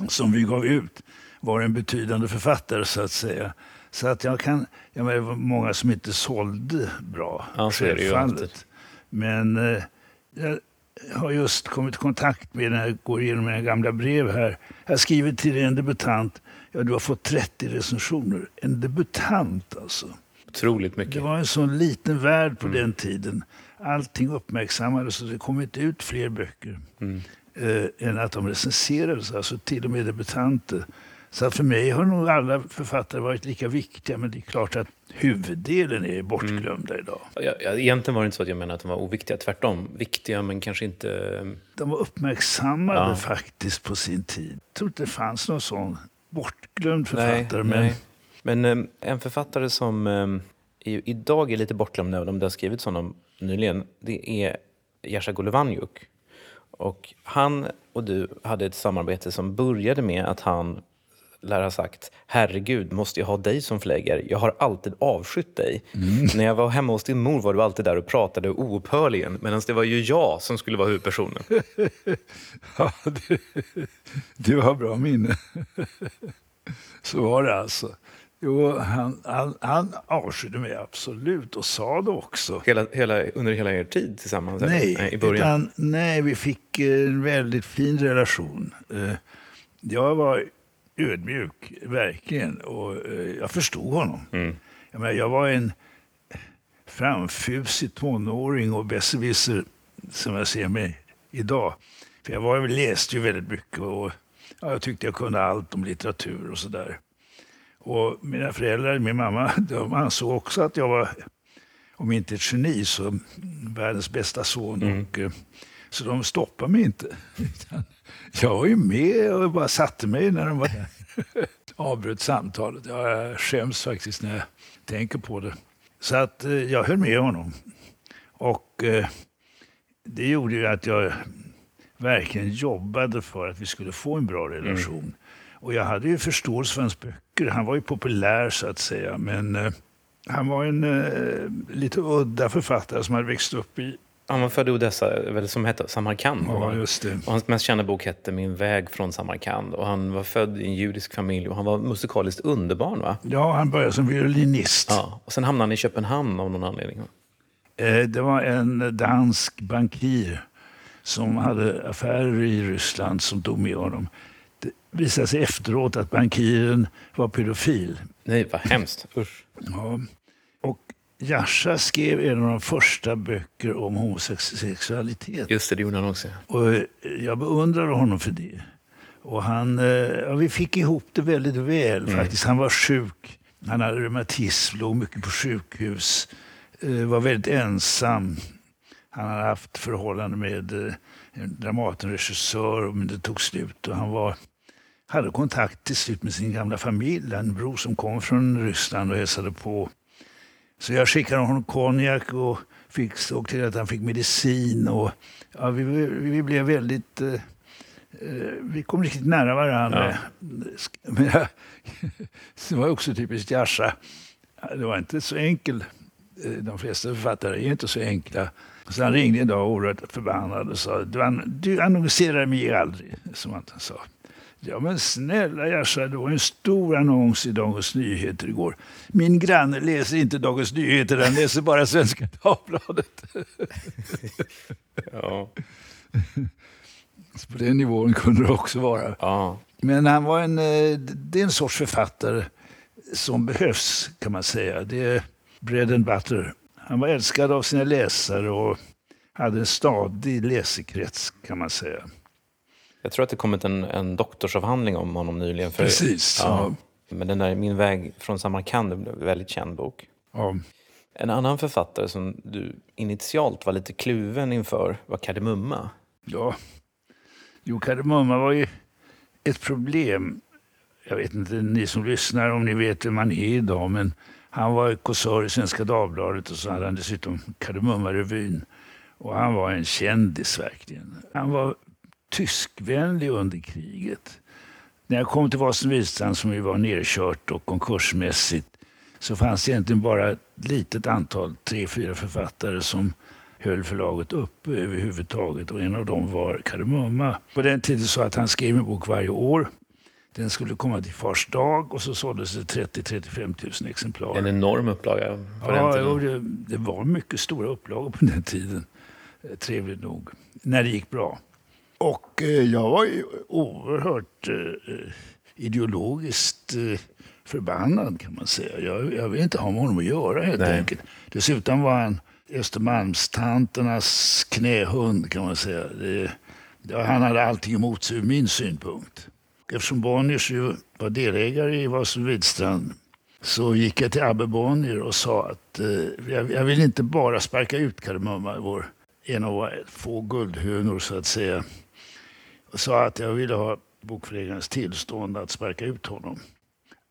som vi gav ut var en betydande författare så att säga. Så att jag kan, jag menar, det var många som inte sålde bra, ja, självfallet. Men eh, jag har just kommit i kontakt med, när jag går igenom mina gamla brev här. Jag har skrivit till en debutant, ja du har fått 30 recensioner. En debutant alltså. Otroligt mycket. Det var en sån liten värld på mm. den tiden. Allting uppmärksammades och det kom inte ut fler böcker. Mm. Eh, än att de recenserades, alltså till och med debutanter. Så för mig har nog alla författare varit lika viktiga, men det är klart att huvuddelen är bortglömda mm. idag. Ja, egentligen var det inte så att jag menade att de var oviktiga, tvärtom. Viktiga, men kanske inte... De var uppmärksammade ja. faktiskt på sin tid. Jag tror inte det fanns någon sån bortglömd författare. Nej, men... Nej. men um, en författare som um, idag är lite bortglömd, även om det har skrivits honom nyligen, det är Jerzy Golovanjuk. Och han och du hade ett samarbete som började med att han lär ha sagt Herregud, måste jag ha dig som förläggare? Jag har alltid avskytt dig. När jag var hemma hos din mor var du alltid där och pratade oupphörligen medan det var ju jag som skulle vara huvudpersonen. Ja, det, det var bra minne. Så var det alltså. Jo, han, han, han avskydde mig absolut och sa det också. Hela, hela, under hela er tid tillsammans? eller? Nej, I början? utan, nej, vi fick en väldigt fin relation. Eh, Jag var ödmjuk, verkligen, och eh, jag förstod honom. Mm. Jag, menar, jag var en framfusig tonåring och besserwisser som jag ser mig idag. För jag var, läste ju väldigt mycket och ja, jag tyckte jag kunde allt om litteratur och sådär. Och mina föräldrar, min mamma, de ansåg också att jag var, om inte ett geni, så världens bästa son. Och, eh, så de stoppade mig inte. Jag var ju med och bara satte mig när de var avbröt samtalet. Ja, jag skäms faktiskt när jag tänker på det. Så att eh, jag höll med honom. Och eh, det gjorde ju att jag verkligen jobbade för att vi skulle få en bra relation. Och jag hade ju förståelse för hans böcker. Han var ju populär så att säga. Men eh, han var en lite udda författare som hade växt upp i... Han var född i Odessa, som hette Samarkand. Ja, just det. Och hans mest kända bok hette Min väg från Samarkand. Och han var född i en judisk familj och han var musikaliskt underbarn. Va? Ja, han började som violinist. Ja. Och sen hamnade han i Köpenhamn av någon anledning. Eh, Det var en dansk bankir som hade affärer i Ryssland som tog med honom. Det visade sig efteråt att bankiren var pedofil. Nej, vad hemskt. Usch. Ja. Jascha skrev en av de första böcker om homosexualitet. Just det, det gjorde han också. Och eh, jag beundrade honom för det. Och han, eh, ja, vi fick ihop det väldigt väl faktiskt. Han var sjuk. Han hade reumatism, låg mycket på sjukhus. eh, Var väldigt ensam. Han hade haft förhållande med en Dramatenregissör, men det tog slut. Och han var, hade kontakt till slut med sin gamla familj. En bror som kom från Ryssland och hälsade på. Så jag skickade honom konjak och fick, såg till att han fick medicin. Och, ja, vi, vi blev väldigt... Eh, eh, vi kom riktigt nära varandra. Men jag, det var också typiskt Jascha. Det var inte så enkelt. Eh, De flesta författare är inte så enkla. Så han ringde en dag oerhört förbannad och sa du, an, du annonserar mig aldrig, som han sa. Ja men snälla Jascha, det var en stor annons i Dagens Nyheter igår. Min granne läser inte Dagens Nyheter, han läser bara Svenska Dagbladet. Ja. På den nivån kunde det också vara. ja. Men han var en, eh, det är en sorts författare som behövs kan man säga. Det är bread and butter. Han var älskad av sina läsare och hade en stadig läsekrets kan man säga. Jag tror att det kommit en, en doktorsavhandling om honom nyligen. För, Precis, Ja. Men den där Min väg från Samarkand blev en väldigt känd bok. Ja. En annan författare som du initialt var lite kluven inför var Kardemumma. Ja, jo, Kardemumma var ju ett problem. Jag vet inte, ni som lyssnar, om ni vet vem han är idag, men han var kåsör i Svenska Dagbladet och så hade han dessutom Kardemumma-revyn. Och han var en kändis verkligen. Han var tyskvänlig under kriget. När jag kom till Vasen som ju var nerkört och konkursmässigt så fanns det egentligen bara ett litet antal, tre, fyra författare som höll förlaget uppe överhuvudtaget och en av dem var Kardemumma. På den tiden så att han skrev en bok varje år. Den skulle komma till Fars dag och så såldes det 30-35 000 exemplar. En enorm upplaga på den Ja, tiden. och det, det var mycket stora upplagor på den tiden. Eh, Trevligt nog. När det gick bra. Och eh, jag var ju oerhört eh, eh, ideologiskt förbannad kan man säga. Jag, jag vill inte ha med honom att göra helt Nej. enkelt. Dessutom var han Östermalmstanternas knähund kan man säga. Det, ja, han hade allting emot sig ur min synpunkt. Eftersom Bonniers ju var delägare i Vasen Widstrand så gick jag till Abbe Bonnier och sa att eh, jag, jag vill inte bara sparka ut Kardemumma, vår, en av våra få guldhönor så att säga. Sa att jag ville ha bokförläggarens tillstånd att sparka ut honom.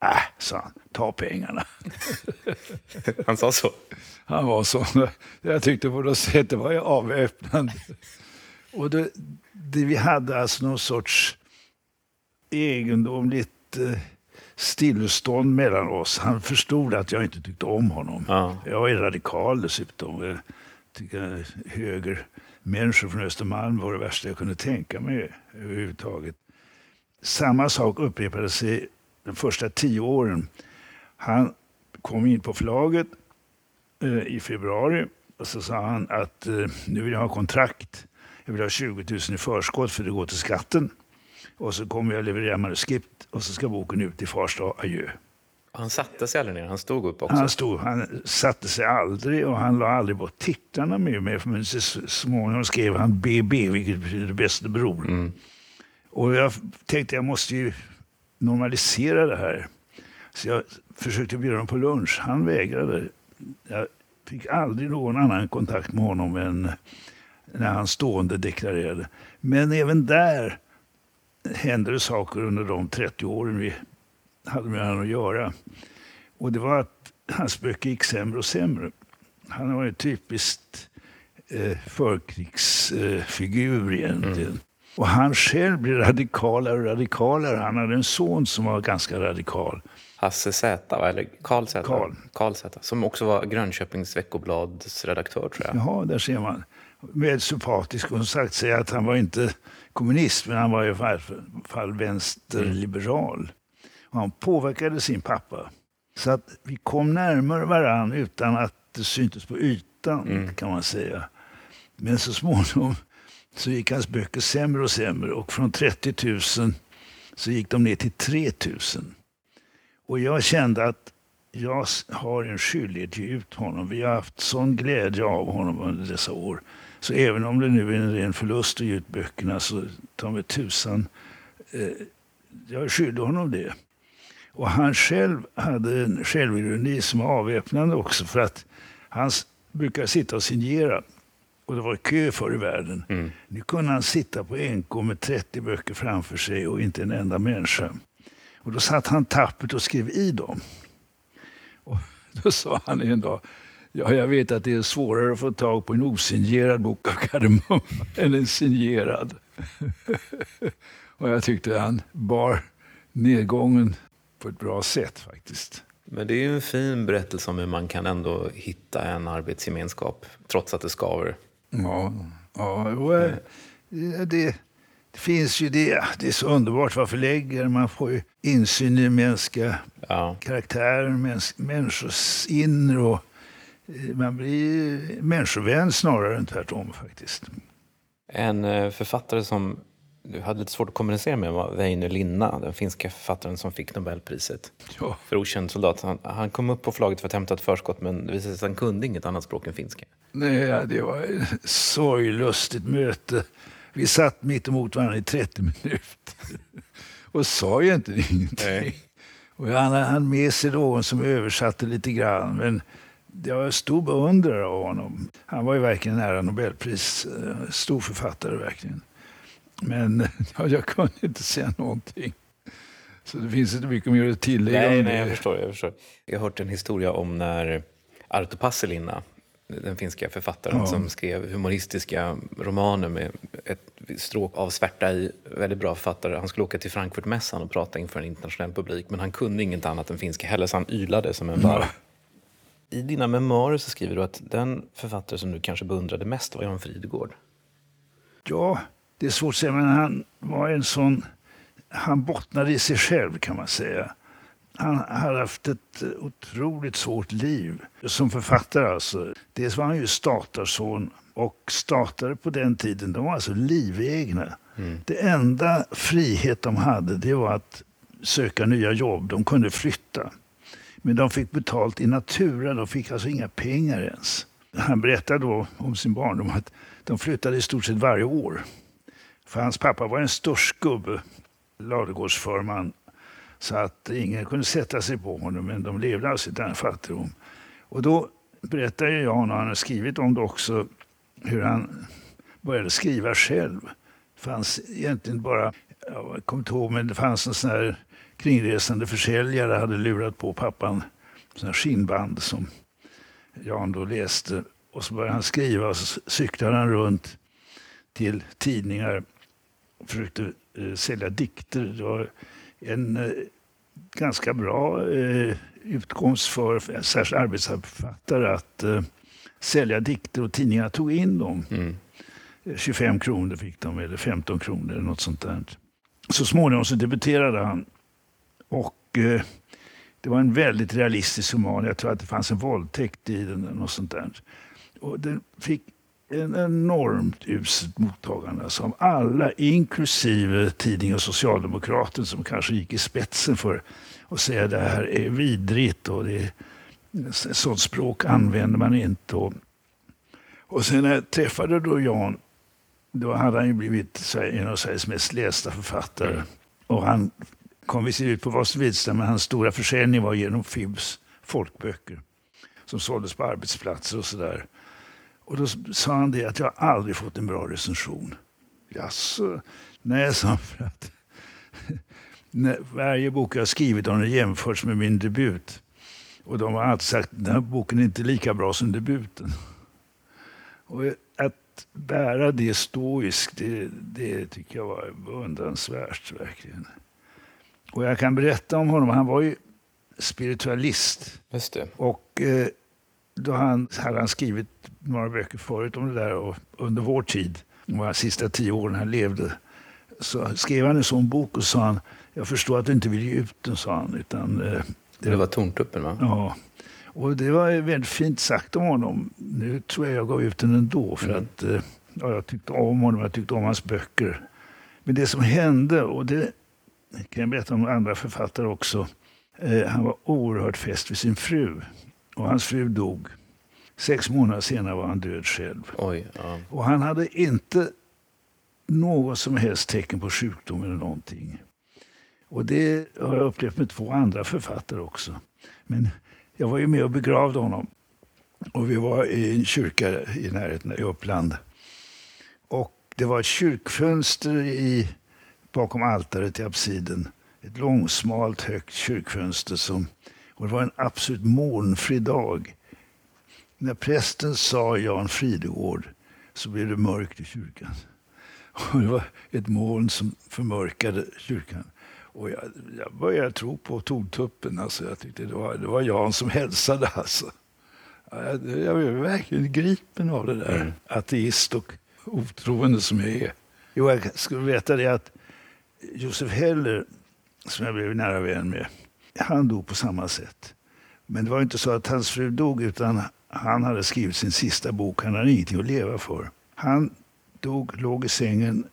Äh, sa han, ta pengarna. Han sa så. Han var så. Jag tyckte på något sätt det var ju avväpnande. Och det, det, vi hade alltså någon sorts egendomligt eh, stillestånd mellan oss. Han förstod att jag inte tyckte om honom. Ja. Jag är radikal dessutom. Jag tycker Människor från Östermalm var det värsta jag kunde tänka mig överhuvudtaget. Samma sak upprepade sig de första tio åren. Han kom in på förlaget eh, i februari och så sa han att eh, nu vill jag ha kontrakt. Jag vill ha 20 000 i förskott för det går till skatten. Och så kommer jag leverera manuskript och så ska boken ut i Farsta. Adjö. Han satte sig aldrig ner, han stod upp också. Han, stod, han satte sig aldrig och han la aldrig bort titlarna med mig. Men så småningom skrev han BB, vilket betyder bäste bror. Mm. Och jag tänkte jag måste ju normalisera det här. Så jag försökte bjuda honom på lunch. Han vägrade. Jag fick aldrig någon annan kontakt med honom än när han stående deklarerade. Men även där hände det saker under de 30 åren vi hade med honom att göra. Och det var att hans böcker gick sämre och sämre. Han var en typiskt eh, förkrigsfigur egentligen. Mm. Och han själv blev radikalare och radikalare. Han hade en son som var ganska radikal. Hasse Z, eller Karl Z? Karl. Karl Z, som också var Grönköpings Veckoblads redaktör, tror jag. Jaha, där ser man. Väldigt sympatisk och sagt sig att han var inte kommunist, men han var i alla fall vänsterliberal. Och han påverkade sin pappa. Så att vi kom närmare varann utan att det syntes på ytan, mm. kan man säga. Men så småningom så gick hans böcker sämre och sämre och från 30 000 så gick de ner till 3 000. Och jag kände att jag har en skyldighet att ge ut honom. Vi har haft sån glädje av honom under dessa år. Så även om det nu är en ren förlust att ge ut böckerna så ta mig tusan, eh, jag är skyldig honom det. Och han själv hade en självironi som var avväpnande också för att han brukade sitta och signera. Och det var kö förr i världen. Mm. Nu kunde han sitta på NK med 30 böcker framför sig och inte en enda människa. Och då satt han tappert och skrev i dem. Och då sa han en dag, ja jag vet att det är svårare att få tag på en osignerad bok av Kardemumma än en signerad. och jag tyckte han bar nedgången på ett bra sätt faktiskt. Men det är ju en fin berättelse om hur man kan ändå hitta en arbetsgemenskap trots att det skaver. Ja, ja och, det, det finns ju det. Det är så underbart att vara förläggare. Man får ju insyn i mänskliga ja. karaktärer, mäns, människors inre. Och, eh, man blir människovän snarare än tvärtom faktiskt. En eh, författare som du hade lite svårt att kommunicera med var Väinö Linna, den finska författaren som fick Nobelpriset ja. för okänd soldat. Han, han, kom upp på förlaget för att hämta ett förskott men det visade sig att han kunde inget annat språk än finska. Nej, det var ett sorglustigt möte. Vi satt mitt emot varandra i 30 minuter och sa egentligen ingenting. Nej. Och han hade med sig någon som översatte lite grann. Men jag var stor beundrare av honom. Han var ju verkligen nära Nobelpris. Eh, stor författare verkligen. Men ja, jag kunde inte säga någonting. Så det finns inte mycket mer att tillägga. Nej, nej jag, förstår, jag förstår. Jag har hört en historia om när Arto Passelinna den finska författaren ja. som skrev humoristiska romaner med ett stråk av svärta i. Väldigt bra författare. Han skulle åka till Frankfurtmässan och prata inför en internationell publik men han kunde inget annat än finska heller så han ylade som en varg. I dina memoarer så skriver du att den författare som du kanske beundrade mest var Jan Fridegård. Ja, det är svårt att säga, men han var en sån... Han bottnade i sig själv kan man säga. Han hade haft ett otroligt svårt liv som författare. Alltså. Dels var han ju statarson och statare på den tiden, de var alltså livegna. Mm. Det enda frihet de hade det var att söka nya jobb. De kunde flytta. Men de fick betalt i natura, de fick alltså inga pengar ens. Han berättade då om sin barndom att de flyttade i stort sett varje år. För hans pappa var en störst gubbe, ladugårdsförman. Så att ingen kunde sätta sig på honom, men de levde alltså i den fattigdom. Och då berättar Jan, och han har skrivit om det också, hur han började skriva själv. Det fanns egentligen bara, jag kommer inte ihåg, men det fanns en sån här kringresande försäljare hade lurat på pappan sån här skinnband som Jan då läste. Och så började han skriva och så cyklade han runt till tidningar försökte eh, sälja dikter. Det var en eh, ganska bra eh, utkomst för särskilt arbetsförfattare att eh, sälja dikter och tidningarna tog in dem. Mm. 25 kronor fick de, eller 15 kronor eller något sånt där. Så småningom så debuterade han. Och eh, det var en väldigt realistisk roman. Jag tror att det fanns en våldtäkt i den. Något sånt där. Och den fick en enormt uselt mottagande som av alla, inklusive tidningen Socialdemokraten som kanske gick i spetsen för att säga att det här är vidrigt och det är, sånt språk använder man inte. Och, och sen när jag träffade då Jan, då hade han ju blivit en av Sveriges mest lästa författare. Och han kom visserligen ut på Vasaloppsvisan, men hans stora försäljning var genom FIBs folkböcker som såldes på arbetsplatser och sådär. Och då sa han det att jag aldrig fått en bra recension. Jaså? Nej, sa han, för att varje bok jag skrivit har jämförts med min debut. Och de har alltid sagt att den här boken är inte lika bra som debuten. Och att bära det stoiskt, det, det tycker jag var beundransvärt verkligen. Och jag kan berätta om honom, han var ju spiritualist. Och eh, då han, hade han skrivit några böcker förut om det där och under vår tid, de sista tio åren han levde, så skrev han en sån bok och sa han, jag förstår att du inte vill ge ut den, sa han. Utan, eh, det, det var Torntuppen va? Ja. Och det var väldigt fint sagt om honom. Nu tror jag jag gav ut den ändå för mm. att eh, ja, jag tyckte om honom, jag tyckte om hans böcker. Men det som hände, och det kan jag berätta om andra författare också. Eh, han var oerhört fäst vid sin fru. Och hans fru dog. Sex månader senare var han död själv. Oj, ja. Och han hade inte något som helst tecken på sjukdom eller någonting. Och det har jag upplevt med två andra författare också. Men jag var ju med och begravde honom. Och vi var i en kyrka i närheten i Uppland. Och det var ett kyrkfönster i, bakom altaret i absiden. Ett långsmalt högt kyrkfönster som och det var en absolut molnfri dag. När prästen sa Jan Fridegård så blev det mörkt i kyrkan. Och det var ett moln som förmörkade kyrkan. Och jag, jag började tro på Torntuppen. Alltså jag tyckte det var, det var Jan som hälsade. Alltså. Jag, jag blev verkligen gripen av det där. Mm. Ateist och otroende som jag är. Jo, jag skulle veta det att Josef Heller, som jag blev nära vän med, han dog på samma sätt. Men det var inte så att hans fru dog, utan han hade skrivit sin sista bok. Han hade ingenting att leva för. Han dog, låg i sängen,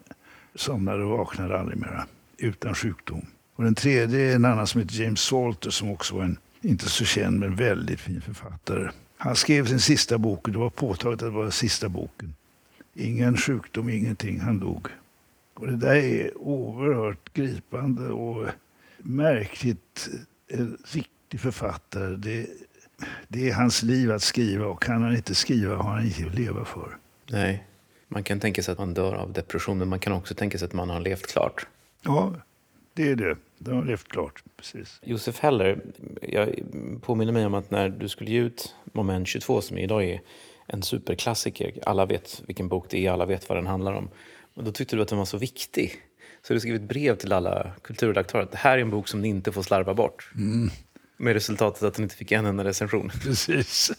somnade och vaknade aldrig mera. Utan sjukdom. Och den tredje är en annan som heter James Salter som också var en, inte så känd, men väldigt fin författare. Han skrev sin sista bok och det var påtagligt att det var sista boken. Ingen sjukdom, ingenting. Han dog. Och det där är oerhört gripande och märkligt en riktig författare, det, det är hans liv att skriva och kan han inte skriva har han inget att leva för. Nej, man kan tänka sig att man dör av depression men man kan också tänka sig att man har levt klart. Ja, det är det. De har levt klart. Precis. Josef Heller, jag påminner mig om att när du skulle ge ut Moment 22 som idag är en superklassiker, alla vet vilken bok det är, alla vet vad den handlar om. Och då tyckte du att den var så viktig. Så du skrivit brev till alla kulturredaktörer att det här är en bok som ni inte får slarva bort. Mm. Med resultatet att den inte fick en enda recension. Precis.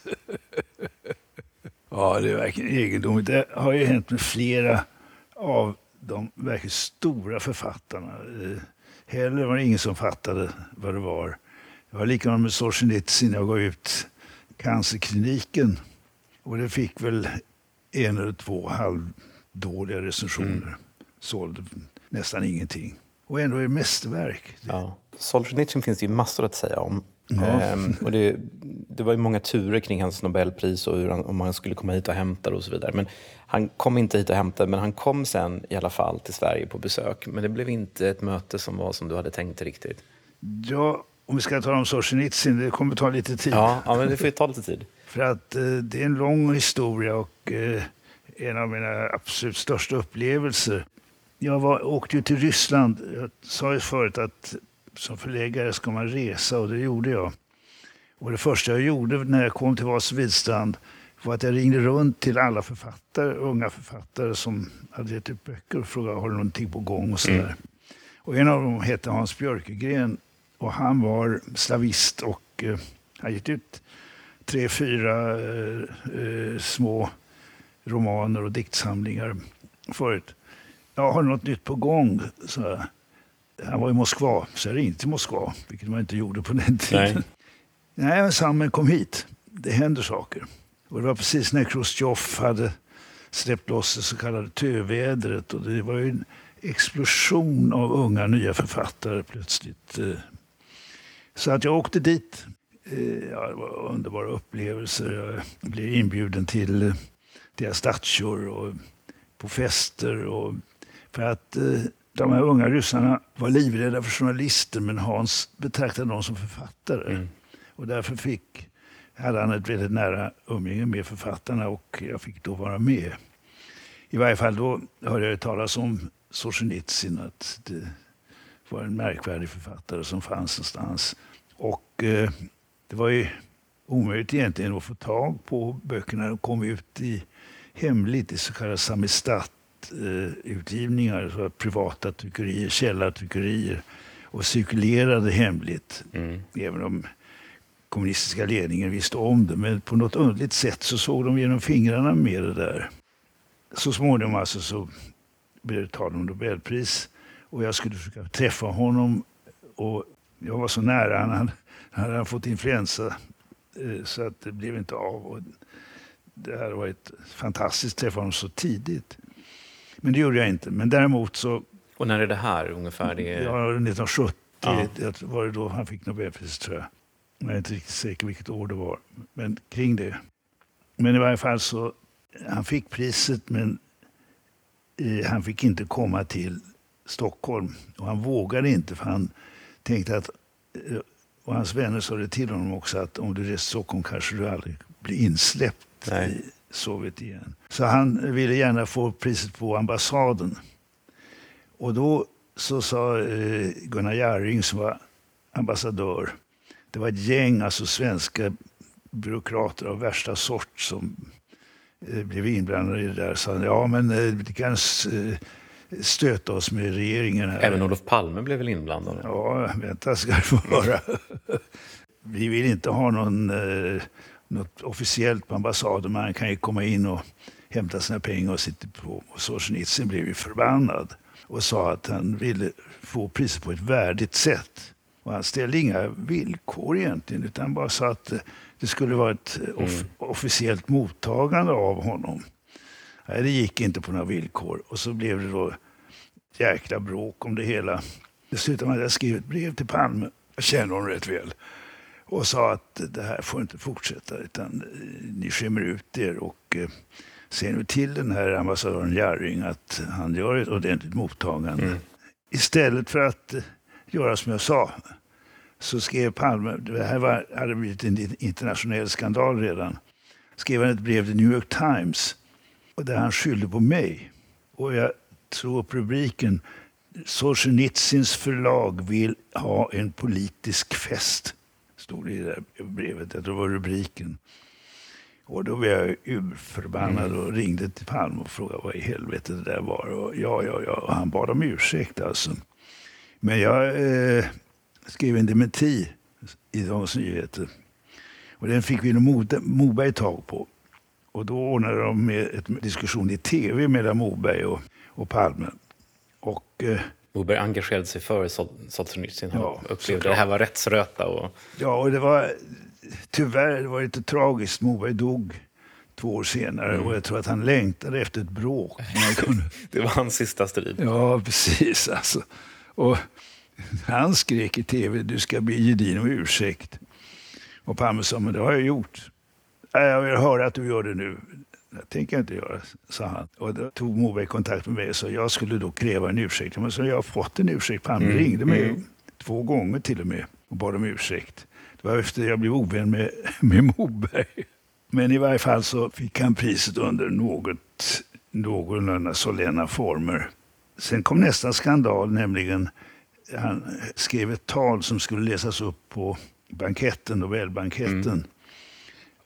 ja, det är verkligen egendomligt. Det har ju hänt med flera av de verkligt stora författarna. Eh, heller var det ingen som fattade vad det var. Det var likadant med Solzjenitsyn. Jag gav ut Cancerkliniken och det fick väl en eller två halvdåliga recensioner. Mm. Sålde nästan ingenting. Och ändå är det mästerverk. Ja. Solzhenitsyn finns det ju massor att säga om. Ja. Ehm, och det, det var ju många turer kring hans Nobelpris och hur han, om han skulle komma hit och hämta det och så vidare. Men han kom inte hit och hämtade, men han kom sen i alla fall till Sverige på besök. Men det blev inte ett möte som var som du hade tänkt riktigt. Ja, om vi ska tala om Solzhenitsyn, det kommer ta lite tid. Ja, ja men det får ta lite tid. För att eh, det är en lång historia och eh, en av mina absolut största upplevelser jag var, åkte ju till Ryssland. Jag sa ju förut att som förläggare ska man resa och det gjorde jag. Och det första jag gjorde när jag kom till Vasa Vidstrand var att jag ringde runt till alla författare, unga författare som hade gett ut böcker och frågade har du någonting på gång och sådär. Mm. Och en av dem hette Hans Björkegren Och han var slavist och eh, han gett ut tre, fyra eh, eh, små romaner och diktsamlingar förut. Ja, har du något nytt på gång? Så han var i Moskva, så jag ringde till Moskva, vilket man inte gjorde på den tiden. Nej, Nej men Sam, kom hit. Det händer saker. Och det var precis när Chrusjtjov hade släppt loss det så kallade tövädret. Och det var ju en explosion av unga nya författare plötsligt. Eh. Så att jag åkte dit. Eh, ja, det var underbara upplevelser. Jag blev inbjuden till eh, deras dachor och på fester. Och för att de här unga ryssarna var livrädda för journalister men Hans betraktade dem som författare. Mm. Och därför fick, hade han ett väldigt nära umgänge med författarna och jag fick då vara med. I varje fall då hörde jag talas om Solzhenitsyn, att det var en märkvärdig författare som fanns någonstans. Och eh, det var ju omöjligt egentligen att få tag på böckerna. De kom ut i hemligt i så kallade samistat-utgivningar, eh, privata tryckerier, källartryckerier och cirkulerade hemligt. Mm. Även om kommunistiska ledningen visste om det. Men på något underligt sätt så såg de genom fingrarna med det där. Så småningom alltså så blev det tal om Nobelpris och jag skulle försöka träffa honom. Och jag var så nära, han hade, han hade fått influensa eh, så att det blev inte av. Och det hade varit fantastiskt att träffa honom så tidigt. Men det gjorde jag inte. Men däremot så... Och när är det här ungefär? Det är... Ja, 1970 ja. var det då han fick Nobelpriset tror jag. Jag är inte riktigt säker vilket år det var, men kring det. Men i varje fall så, han fick priset men eh, han fick inte komma till Stockholm. Och han vågade inte för han tänkte att, eh, och hans vänner sa det till honom också, att om du reser till Stockholm kanske du aldrig blir insläppt Nej. i Sovjet igen. Så han ville gärna få priset på ambassaden. Och då så sa eh, Gunnar Jarring som var ambassadör det var ett gäng alltså svenska byråkrater av värsta sort som eh, blev inblandade i det där. Så ja, men det kan eh, stöta oss med regeringen här. Även Olof Palme blev väl inblandad? Ja, vänta ska du få höra. Vi vill inte ha någon, något officiellt på ambassaden. Man kan ju komma in och hämta sina pengar och sitta på. Och Solzjenitsyn blev ju förbannad och sa att han ville få priset på ett värdigt sätt. Och han ställde inga villkor egentligen, utan bara sa att eh, det skulle vara ett eh, off mm. officiellt mottagande av honom. Nej, det gick inte på några villkor. Och så blev det då jäkla bråk om det hela. Med att jag skrev ett brev till Palme, jag känner honom rätt väl, och sa att det här får inte fortsätta, utan eh, ni skämmer ut er. Och ser nu till den här ambassadören Jarring att han gör ett ordentligt mottagande. Mm. Istället för att göra som jag sa. Så skrev Palme, det här var, hade blivit en internationell skandal redan, skrev han ett brev till New York Times och där han skyllde på mig. Och jag tog upp rubriken Solzhenitsyns förlag vill ha en politisk fest. Stod i det där brevet. Jag tror det var rubriken. Och då blev jag urförbannad och ringde till Palme och frågade vad i helvete det där var. Och ja, ja, ja. Och han bad om ursäkt alltså. Men jag eh, skrev en dementi i Dagens Nyheter. Och den fick Vilhelm Moberg tag på. Och då ordnade de med en diskussion i tv mellan Moberg och, och Palme. Och, eh, Moberg engagerade sig för Solzhenitsyn. Han ja, upplevde det här var rättsröta. Och... Ja, och det var tyvärr det var lite tragiskt. Moberg dog två år senare mm. och jag tror att han längtade efter ett bråk. det var hans sista strid. Ja, precis. Alltså. Och han skrek i tv, du ska be Gedin om ursäkt. Och Palme sa, men det har jag gjort. Jag vill höra att du gör det nu. Det tänker jag inte göra, sa han. Och då tog Moberg kontakt med mig och sa jag skulle då kräva en ursäkt. Men så jag har fått en ursäkt. Palme mm. ringde mig mm. två gånger till och med och bad om ursäkt. Det var efter jag blev ovän med, med Moberg. Men i varje fall så fick han priset under något, någorlunda solenna former. Sen kom nästa skandal, nämligen han skrev ett tal som skulle läsas upp på banketten, Nobelbanketten. Mm.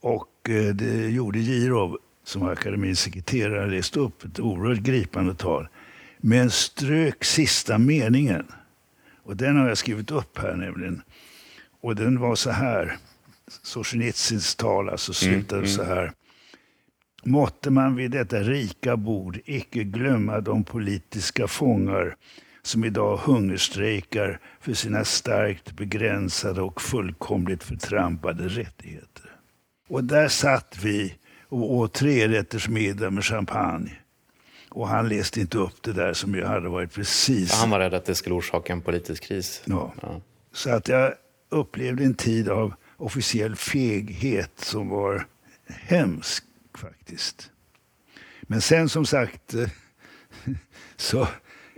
Och eh, det gjorde Girov, som akademins sekreterare, läste upp ett oerhört gripande tal. Men strök sista meningen. Och den har jag skrivit upp här nämligen. Och den var så här. Solzjenitsyns tal alltså slutade mm, så här. Måtte man vid detta rika bord icke glömma de politiska fångar som idag hungerstrejkar för sina starkt begränsade och fullkomligt förtrampade rättigheter. Och där satt vi och åt trerättersmiddag med champagne. Och han läste inte upp det där som ju hade varit precis... Han var rädd att det skulle orsaka en politisk kris. Ja. ja. Så att jag upplevde en tid av officiell feghet som var hemsk faktiskt. Men sen som sagt så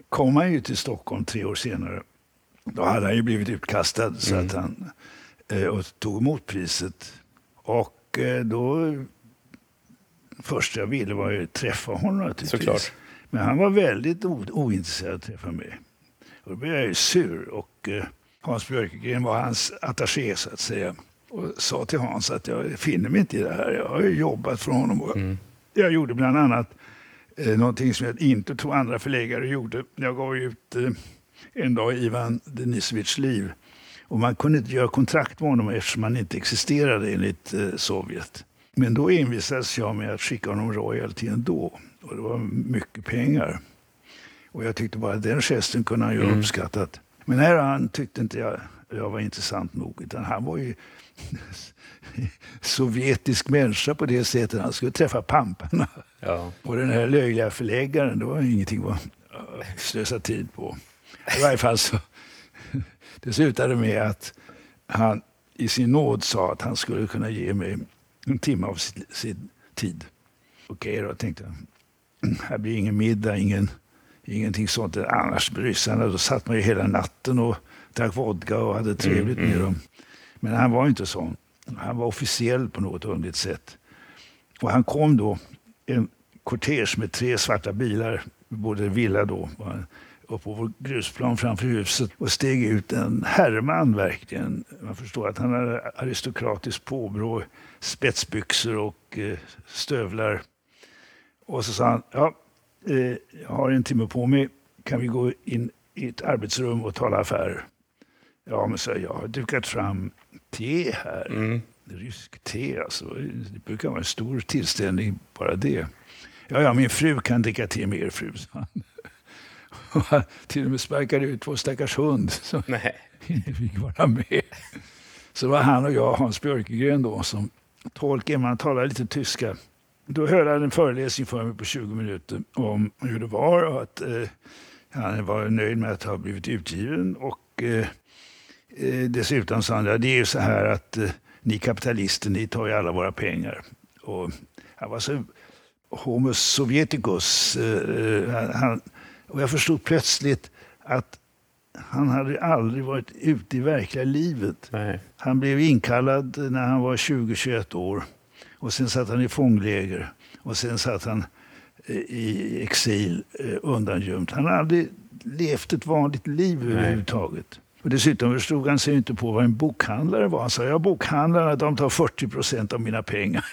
kom han ju till Stockholm tre år senare. Då hade han ju blivit utkastad så mm. att han eh, och tog emot priset. Och eh, då första jag ville var att träffa honom naturligtvis. Såklart. Men han var väldigt ointresserad av att träffa mig. Och då blev jag ju sur. Och eh, Hans Björkegren var hans attaché så att säga. Och sa till Hans att jag finner mig inte i det här. Jag har ju jobbat för honom. Mm. Jag gjorde bland annat eh, någonting som jag inte tror andra förläggare gjorde. Jag gav ut eh, en dag Ivan Denisovics liv. Och man kunde inte göra kontrakt med honom eftersom han inte existerade enligt eh, Sovjet. Men då envisades jag med att skicka honom royalty ändå. Och det var mycket pengar. Och jag tyckte bara att den gesten kunde han ju mm. uppskattat. Men här han tyckte inte jag, jag var intressant nog. Utan han var ju sovjetisk människa på det sättet. Han skulle träffa pamparna. Ja. Och den här löjliga förläggaren, det var ingenting att slösa tid på. I varje fall så det slutade med att han i sin nåd sa att han skulle kunna ge mig en timme av sin, sin tid. Okej okay, då, tänkte jag. Här blir ingen middag, ingen, ingenting sånt. Annars med ryssarna, då satt man ju hela natten och drack vodka och hade trevligt mm, med mm. dem. Men han var inte sån. Han var officiell på något underligt sätt. Och han kom då, en kortege med tre svarta bilar, både villa då, upp på vår grusplan framför huset och steg ut en herrman verkligen. Man förstår att han hade aristokratiskt påbrå, spetsbyxor och eh, stövlar. Och så sa han, ja, eh, jag har en timme på mig. Kan vi gå in i ett arbetsrum och tala affärer? Ja, men så jag har dukat fram te här. Mm. Rysk te alltså. Det brukar vara en stor tillställning, bara det. Ja, ja, min fru kan dricka te med er fru, sa han. Och till och med sparkade ut vår stackars hund som inte fick vara med. Så var han och jag, Hans Björkegren då, som tolken. Man talar lite tyska. Då höll han en föreläsning för mig på 20 minuter om hur det var och att eh, han var nöjd med att ha blivit utgiven. Och eh, eh dessutom sa han, ja, det är ju så här att eh, ni kapitalister, ni tar ju alla våra pengar. Och han var så homo sovjeticus. Eh, eh, han, och jag förstod plötsligt att han hade aldrig varit ute i verkliga livet. Nej. Han blev inkallad när han var 20-21 år. Och sen satt han i fångläger. Och sen satt han eh, i exil eh, undangömd. Han hade aldrig levt ett vanligt liv överhuvudtaget. Och dessutom förstod han sig inte på vad en bokhandlare var. Han sa, ja bokhandlarna de tar 40 procent av mina pengar.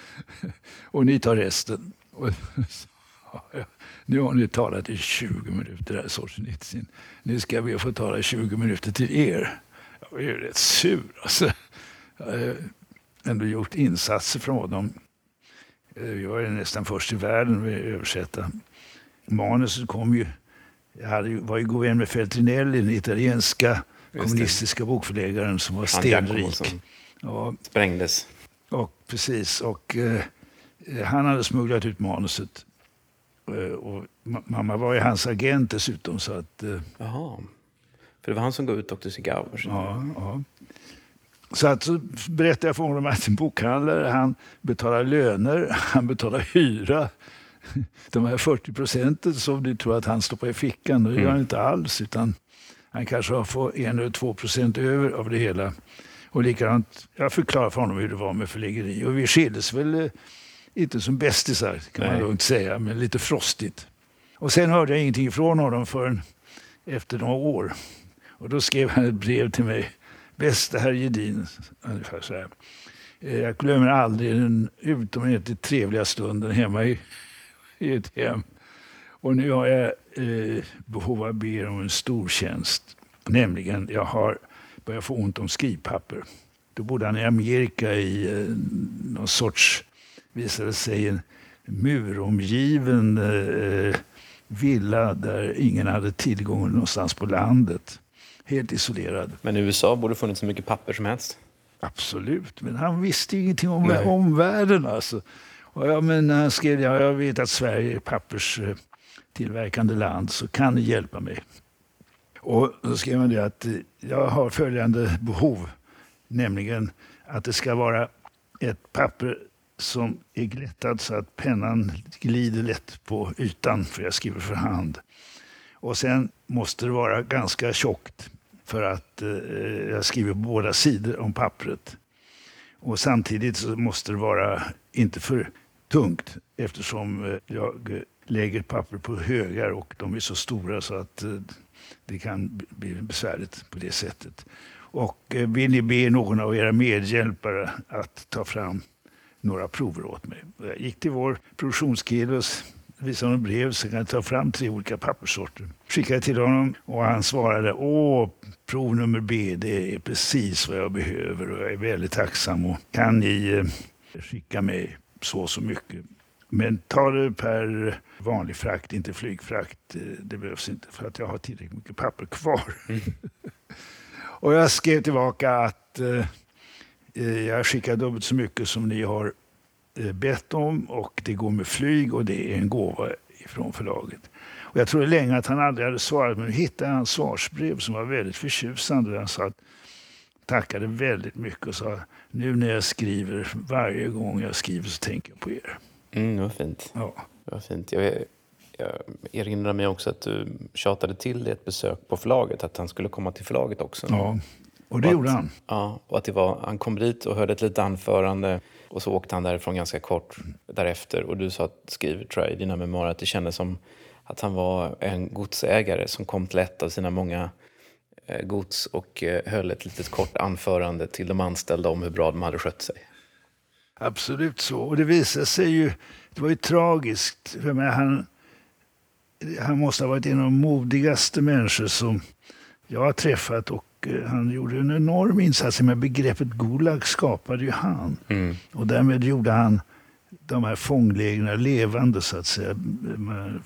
och ni tar resten. Nu har ni talat i 20 minuter, här Solzjenitsyn. Nu ska vi få tala i 20 minuter till er. Jag är ju rätt sur alltså. Jag har ändå gjort insatser från honom. Jag är nästan först i världen med att översätta. Manuset kom ju... Jag var ju god vän med Feltrinelli, den italienska kommunistiska bokförläggaren som var stenrik. Ja, sprängdes. Och, precis. Och, eh, han hade smugglat ut manuset Eh, och mamma var ju hans agent dessutom. Så att, eh, Jaha. För det var han som gav ut Dr. Cigar? Ja, ja. Så att så berättade jag för honom att en bokhandlare, han betalar löner, han betalar hyra. De här 40 procenten som du tror att han stoppar i fickan, det gör han mm. inte alls. Utan han kanske får en eller två procent över av det hela. Och likadant, jag förklarade för honom hur det var med förläggeri. Och vi skildes väl eh, inte som bästisar kan Nej. man lugnt säga, men lite frostigt. Och sen hörde jag ingenting från honom förrän efter några år. Och då skrev han ett brev till mig. Bästa herr Gedin, ungefär så här. Eh, jag glömmer aldrig den utomordentligt trevliga stunden hemma i, i ett hem. Och nu har jag eh, behov av att be er om en stor tjänst. Nämligen, jag har börjat få ont om skrivpapper. Då bodde han i Amerika i eh, någon sorts, visade sig, en muromgiven eh, villa där ingen hade tillgång någonstans på landet. Helt isolerad. Men i USA borde det funnits så mycket papper som helst. Absolut, men han visste ingenting om Nej. omvärlden. Alltså. Och ja, men han skrev, ja, jag vet att Sverige är papperstillverkande land, så kan ni hjälpa mig? Och då skrev han det att jag har följande behov, nämligen att det ska vara ett papper som är glättad så att pennan glider lätt på ytan, för jag skriver för hand. Och sen måste det vara ganska tjockt för att eh, jag skriver på båda sidor om pappret. Och samtidigt så måste det vara inte för tungt eftersom eh, jag lägger papper på högar och de är så stora så att eh, det kan bli besvärligt på det sättet. Och eh, vill ni be någon av era medhjälpare att ta fram några prover åt mig. Jag gick till vår produktionskille och visade honom brev så kan jag ta fram tre olika papperssorter. Skickade till honom och han svarade Åh, prov nummer B, det är precis vad jag behöver och jag är väldigt tacksam. Och kan ni eh, skicka mig så och så mycket? Men ta det per vanlig frakt, inte flygfrakt. Eh, det behövs inte för att jag har tillräckligt mycket papper kvar. Mm. och jag skrev tillbaka att Eh, jag skickar dubbelt så mycket som ni har eh, bett om och det går med flyg och det är en gåva från förlaget. Och jag trodde länge att han aldrig hade svarat, men nu hittade jag hans svarsbrev som var väldigt förtjusande. Han sa att, tackade väldigt mycket och sa nu när jag skriver, varje gång jag skriver så tänker jag på er. Mm, det var fint. Ja. Det var fint. Jag, jag erinrar mig också att du tjatade till dig ett besök på förlaget, att han skulle komma till förlaget också. Ja. Och det och gjorde att, han. Ja, och att det var, han kom dit och höll ett litet anförande och så åkte han därifrån ganska kort därefter. Och du sa, att, skriver tror jag, i dina memoarer att det kändes som att han var en godsägare som kom till ett av sina många eh, gods och eh, höll ett litet kort anförande till de anställda om hur bra de hade skött sig. Absolut så. Och det visade sig ju, det var ju tragiskt. För mig, han, han måste ha varit en av de modigaste människor som jag har träffat och Eh, han gjorde en enorm insats. Men begreppet Gulag skapade ju han. Mm. Och därmed gjorde han de här fånglägren levande så att säga.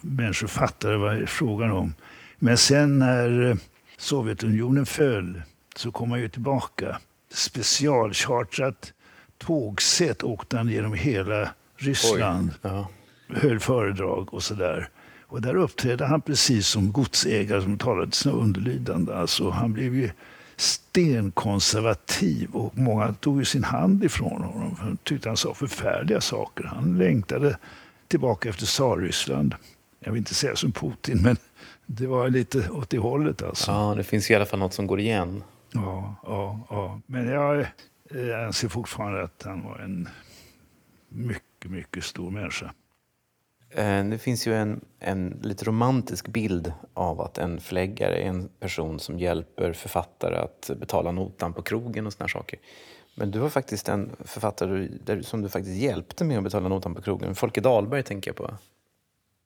Människor fattade vad det är frågan om. Men sen när eh, Sovjetunionen föll så kom han ju tillbaka. Specialchartrat tågsätt åkte han genom hela Ryssland. Ja. Höll föredrag och sådär. Och där uppträdde han precis som godsägare som talade till sina underlydande. Alltså, han blev ju stenkonservativ och många tog ju sin hand ifrån honom. Han tyckte han sa förfärliga saker. Han längtade tillbaka efter Tsarryssland. Jag vill inte säga som Putin, men det var lite åt det hållet. Alltså. Ja, det finns i alla fall något som går igen. Ja, ja, ja. men jag, jag anser fortfarande att han var en mycket, mycket stor människa. Eh, det finns ju en, en lite romantisk bild av att en förläggare är en person som hjälper författare att betala notan på krogen och såna saker. Men du var faktiskt en författare som du faktiskt hjälpte med att betala notan på krogen. Folke Dahlberg tänker jag på.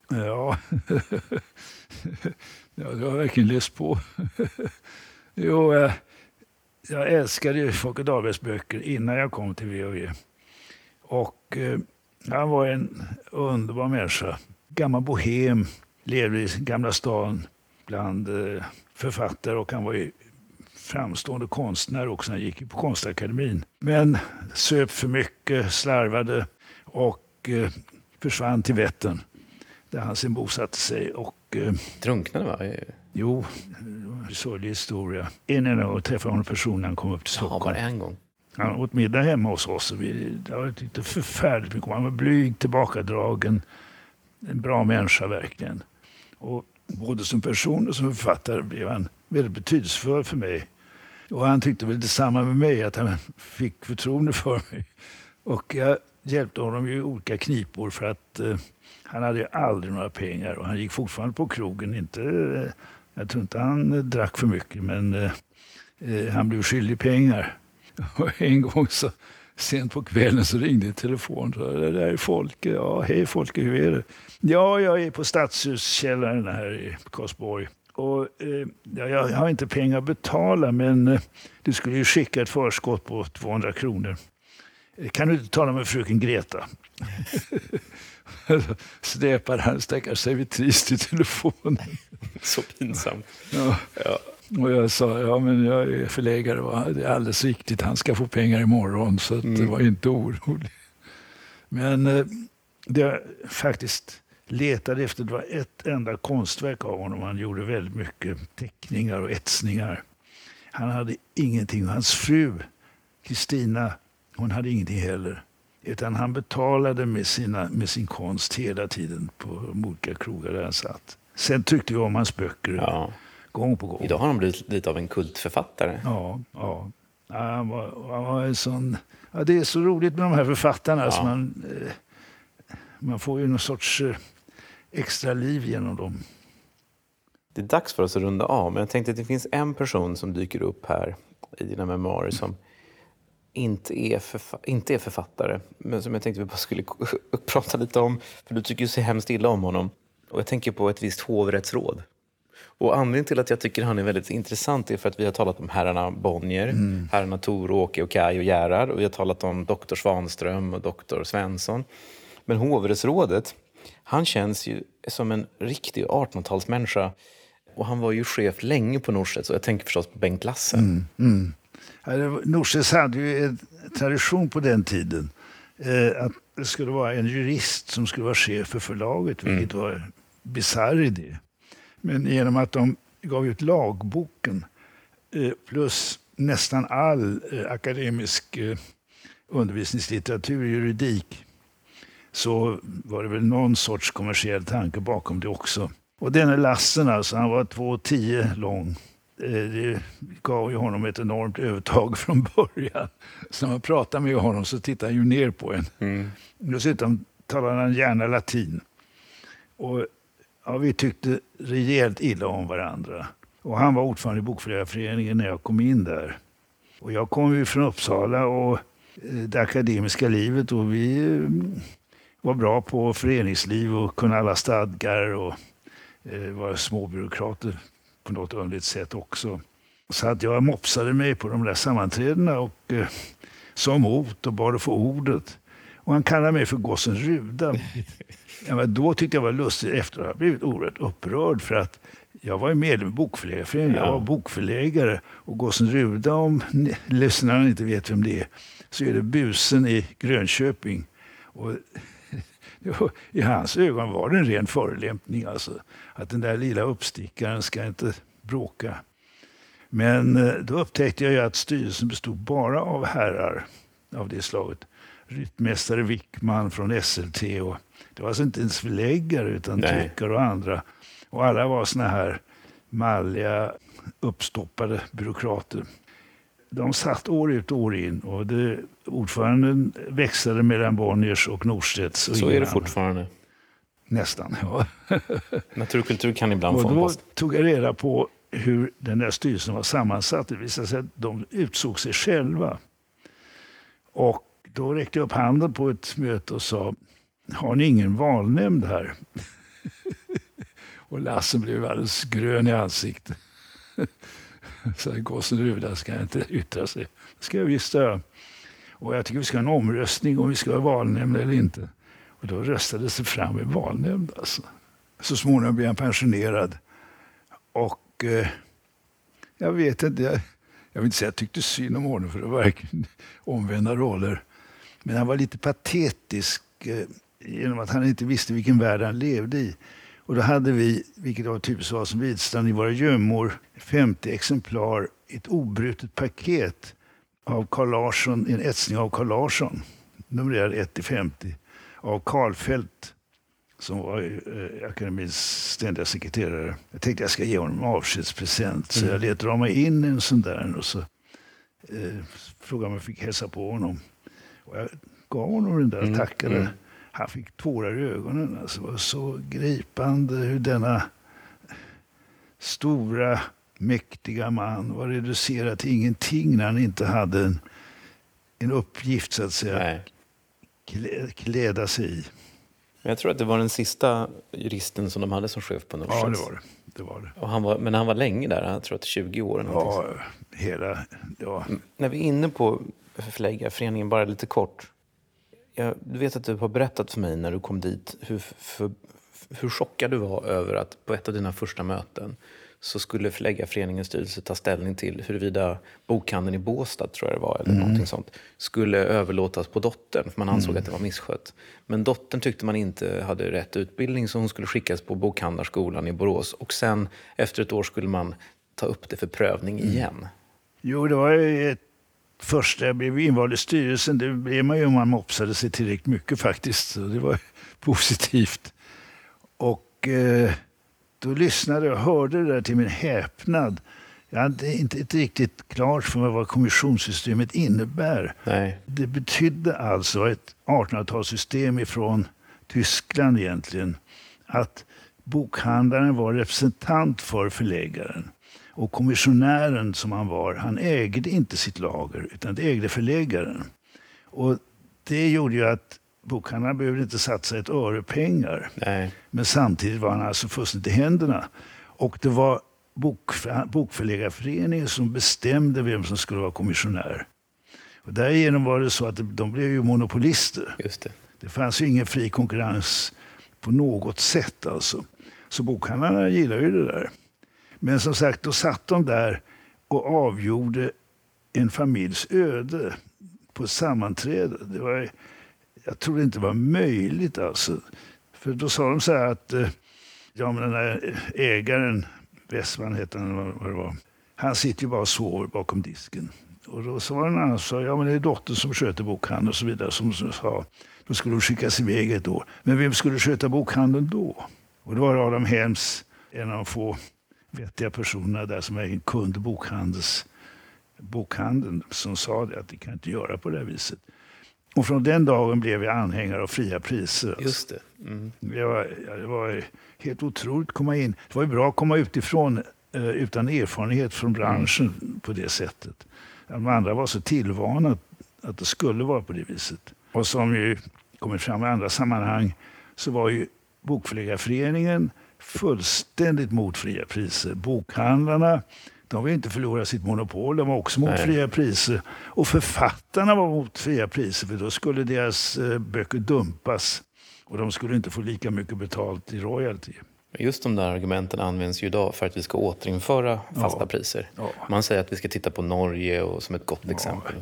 Ja, ja du har verkligen läst på. jo, jag, jag älskade Folke Dahlbergs böcker innan jag kom till VOV. Och eh, han var en underbar människa. Gammal bohem, levde i Gamla stan bland eh, författare och han var ju framstående konstnär också. Han gick på Konstakademin. Men söp för mycket, slarvade och eh, försvann till Vättern där han sen bosatte sig. Och, eh, Drunknade va? Jo, sorglig historia. En enda gång träffade honom personligen när han kom upp till Stockholm. Ja, bara en gång? Han åt middag hemma hos oss. Och vi, det var inte förfärligt mycket. Han var blyg, tillbakadragen. En bra människa verkligen. Och både som person och som författare blev han väldigt betydelsefull för mig. Och han tyckte väl detsamma med mig, att han fick förtroende för mig. Och jag hjälpte honom i olika knipor för att eh, han hade aldrig några pengar och han gick fortfarande på krogen. Inte, eh, jag tror inte han eh, drack för mycket men eh, eh han blev skyldig pengar. En gång så sent på kvällen så ringde en telefon. Så, det där är Folke. Ja, hej Folke, hur är det? Ja, jag är på Stadshuskällaren här i Karlsborg. Och, eh, ja, jag har inte pengar att betala, men eh, du skulle ju skicka ett förskott på 200 kronor. Eh, kan du inte tala med fröken Greta? Släpar han stackars servitris till telefonen. Så pinsamt. Ja. Ja. Och jag sa, ja men jag är förläggare och det är alldeles riktigt, han ska få pengar imorgon så att det var inte orolig. Men eh, det jag faktiskt letade efter det var ett enda konstverk av honom. Han gjorde väldigt mycket teckningar och etsningar. Han hade ingenting. Hans fru, Kristina, hon hade ingenting heller. Utan han betalade med, sina, med sin konst hela tiden på de olika krogar där han satt. Sen tyckte jag om hans böcker Ja. Gång på gång. Idag har han blivit lite av en kultförfattare. Ja, ja. ja han, var, han var en sån... Ja, det är så roligt med de här författarna. Alltså man, eh, man får ju någon sorts eh, extra liv genom dem. Det är dags för oss att runda av, men jag tänkte att det finns en person som dyker upp här i dina memoarer som inte är, inte är författare, men som jag tänkte vi bara skulle prata lite om, för du tycker ju så hemskt illa om honom. Och jag tänker på ett visst hovrättsråd. Och anledningen till att jag tycker han är väldigt intressant är för att vi har talat om herrarna Bonnier, herrarna Tor, Åke och Kaj och Gerhard och vi har talat om doktor Svanström och doktor Svensson. Men hovrättsrådet, han känns ju som en riktig 1800-talsmänniska. Och han var ju chef länge på Norstedts och jag tänker förstås på Bengt Lassen. Ja, det var- Norstedts hade ju en tradition på den tiden eh, att det skulle vara en jurist som skulle vara chef för förlaget, vilket var en bisarr idé. Men genom att de gav ut lagboken eh, plus nästan all eh, akademisk eh, undervisningslitteratur i juridik så var det väl någon sorts kommersiell tanke bakom det också. Och denne Lassen alltså, han var 2,10 lång. Det gav ju honom ett enormt övertag från början. Så när man pratar med honom så tittar han ju ner på en. Mm. Dessutom talade han gärna latin. Och ja, vi tyckte rejält illa om varandra. Och han var ordförande i Bokförläggarföreningen när jag kom in där. Och jag kom ju från Uppsala och eh, det akademiska livet och vi eh, var bra på föreningsliv och kunde alla stadgar och eh, var småbyråkrater på något underligt sätt också. Så att jag mopsade mig på de där sammanträdena och eh, sa emot och bad att få ordet. Och han kallade mig för gossen Ruda. Ja, då tyckte jag var lustigt efter att ha blivit oerhört upprörd för att jag var medlem i Bokförläggarföreningen. Jag Ja. var bokförläggare. Och gossen Ruda, om lyssnarna inte vet vem det är, så är det busen i Grönköping. Och I hans ögon var det en ren förolämpning. Alltså. Att den där lilla uppstickaren ska inte bråka. Men eh, då upptäckte jag att styrelsen bestod bara av herrar av det slaget. Ryttmästare Wickman från SLT. Och det var alltså inte ens förläggare utan Nej. tryckare och andra. Och alla var såna här malliga, uppstoppade byråkrater. De satt år ut och år in och det, ordföranden växlade mellan Bonniers och Norstedts. Och Så är det fortfarande. Nästan, ja. Naturkultur kan ibland Och då tog jag reda på hur den där styrelsen var sammansatt. Det visade sig att de utsåg sig själva. Och då räckte jag upp handen på ett möte och sa, har ni ingen valnämnd här? och Lasse blev alldeles grön i ansiktet. Så gossen Ruda ska inte yttra sig. Det ska jag visst göra. Och jag tycker vi ska ha en omröstning om vi ska ha valnämnd eller inte. Och då röstades det fram en valnämnd. Alltså. Så småningom blev han pensionerad. Och eh, jag vet inte, jag, jag vill inte säga att jag tyckte synd om honom för det var verkligen omvända roller. Men han var lite patetisk eh, genom att han inte visste vilken värld han levde i. Och då hade vi, vilket var typiskt var som Widstrand, i våra gömmor 50 exemplar, ett obrutet paket av Carl Larsson, en etsning av Carl Larsson, numrerad 1 till 50, av Karlfeldt som var eh, akademins ständiga sekreterare. Jag tänkte jag ska ge honom en avskedspresent. Så jag lät rama in en sån där och så eh, frågade om jag fick hälsa på honom. Och jag gav honom den där och tackade. Han fick tårar i ögonen. Alltså, det var så gripande hur denna stora, mäktiga man var reducerad till ingenting när han inte hade en, en uppgift så att säga Nej. klä, kläda sig i. Jag tror att det var den sista juristen som de hade som chef på Norstedts. Ja, det var det. det, var det. Och han var, men han var länge där, jag tror att 20 år. Ja, hela... Ja. När vi är inne på Förläggarföreningen, bara lite kort. Jag vet att du har berättat för mig när du kom dit hur, för, hur chockad du var över att på ett av dina första möten så skulle Förläggarföreningens styrelse ta ställning till huruvida bokhandeln i Båstad, tror jag det var, eller Mm. sånt, skulle överlåtas på dottern, för man ansåg att det var misskött. Men dottern tyckte man inte hade rätt utbildning, så hon skulle skickas på bokhandlarskolan i Borås. Och sen, efter ett år, skulle man ta upp det för prövning Mm. igen. Jo, det var ett första jag blev invald i styrelsen. Det blev man ju om man mopsade sig tillräckligt mycket faktiskt. Så det var positivt. Och eh, då lyssnade jag och hörde det där till min häpnad. Jag hade inte inte riktigt klart för mig vad kommissionssystemet innebär. Nej. Det betydde alltså ett 1800-talssystem ifrån Tyskland egentligen. Att bokhandlaren var representant för förläggaren. Och kommissionären som han var, han ägde inte sitt lager utan det ägde förläggaren. Och det gjorde ju att bokhandlaren behövde inte satsa ett öre pengar. Nej. Men samtidigt var han alltså fullständigt i händerna. Och det var bok, Bokförläggarföreningen som bestämde vem som skulle vara kommissionär. Och därigenom var det så att de blev ju monopolister. Just det. Det fanns ju ingen fri konkurrens på något sätt alltså. Så bokhandlarna gillar ju det där. Men som sagt, då satt de där och avgjorde en familjs öde på ett sammanträde. Det var, jag tror det inte var möjligt alltså. För då sa de så här att eh, ja, men den där ägaren, Westman hette han, eller vad det var. Han sitter ju bara och sover bakom disken. Och då så var det en annan som sa, ja men det är dottern som sköter bokhandeln och så vidare. Som sa, då skulle hon skickas iväg ett år. Men vem skulle sköta bokhandeln då? Och det var Adam Helms, en av de få vettiga personerna där som är en kund bokhandels, bokhandeln, som sa det att det kan inte göra på det här viset. Och från den dagen blev jag anhängare av fria priser. alltså. Just det. Mm. Det var, det var helt otroligt att komma in. Det var ju bra att komma utifrån eh, utan erfarenhet från branschen på det sättet. De andra var så tillvana att, att det skulle vara på det viset. Och som ju kommit fram i andra sammanhang så var ju Bokförläggarföreningen fullständigt mot fria priser. Bokhandlarna de vill inte förlora sitt monopol, de var också mot Nej. fria priser. Och författarna var mot fria priser för då skulle deras eh, böcker dumpas. Och de skulle inte få lika mycket betalt i royalty. Just de där argumenten används ju idag för att vi ska återinföra fasta Ja. priser. Ja. Man säger att vi ska titta på Norge och, som ett gott exempel.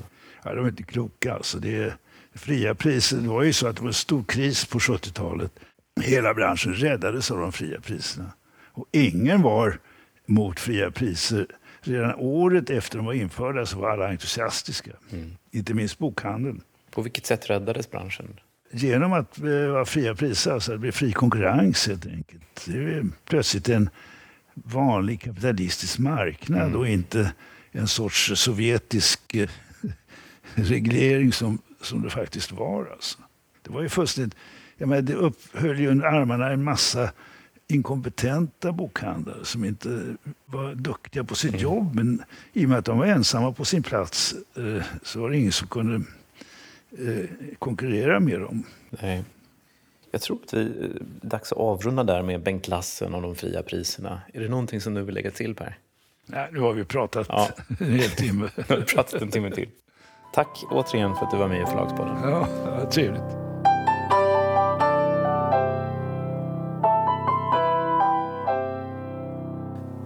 Ja, de är inte kloka alltså. Det är fria priser. Det var ju så att det var en stor kris på 70-talet. Hela branschen räddades av de fria priserna. Och ingen var mot fria priser. Redan året efter de var införda så var alla entusiastiska. Inte minst bokhandeln. På vilket sätt räddades branschen? Genom att det var fria priser, alltså det blev fri konkurrens helt enkelt. Det är plötsligt en vanlig kapitalistisk marknad och inte en sorts sovjetisk eh, reglering som, som det faktiskt var. Alltså. Det var ju fullständigt... Jag menar, det upphöll ju under armarna en massa inkompetenta bokhandlare som inte var duktiga på sitt jobb. Men i och med att de var ensamma på sin plats eh, så var det ingen som kunde eh, konkurrera med dem. Nej. Jag tror att det är dags att avrunda där med Bengt Lassen och de fria priserna. Är det någonting som du vill lägga till Per? Nej, nu har vi pratat Ja. en hel timme. Nu har vi pratat en timme till. Tack återigen för att du var med i Förlagspodden. Ja, trevligt.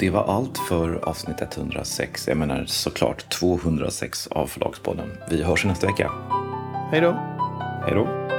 Det var allt för avsnitt 106. Jag menar såklart 206 av Förlagspodden. Vi hörs nästa vecka. Hej då! Hej då!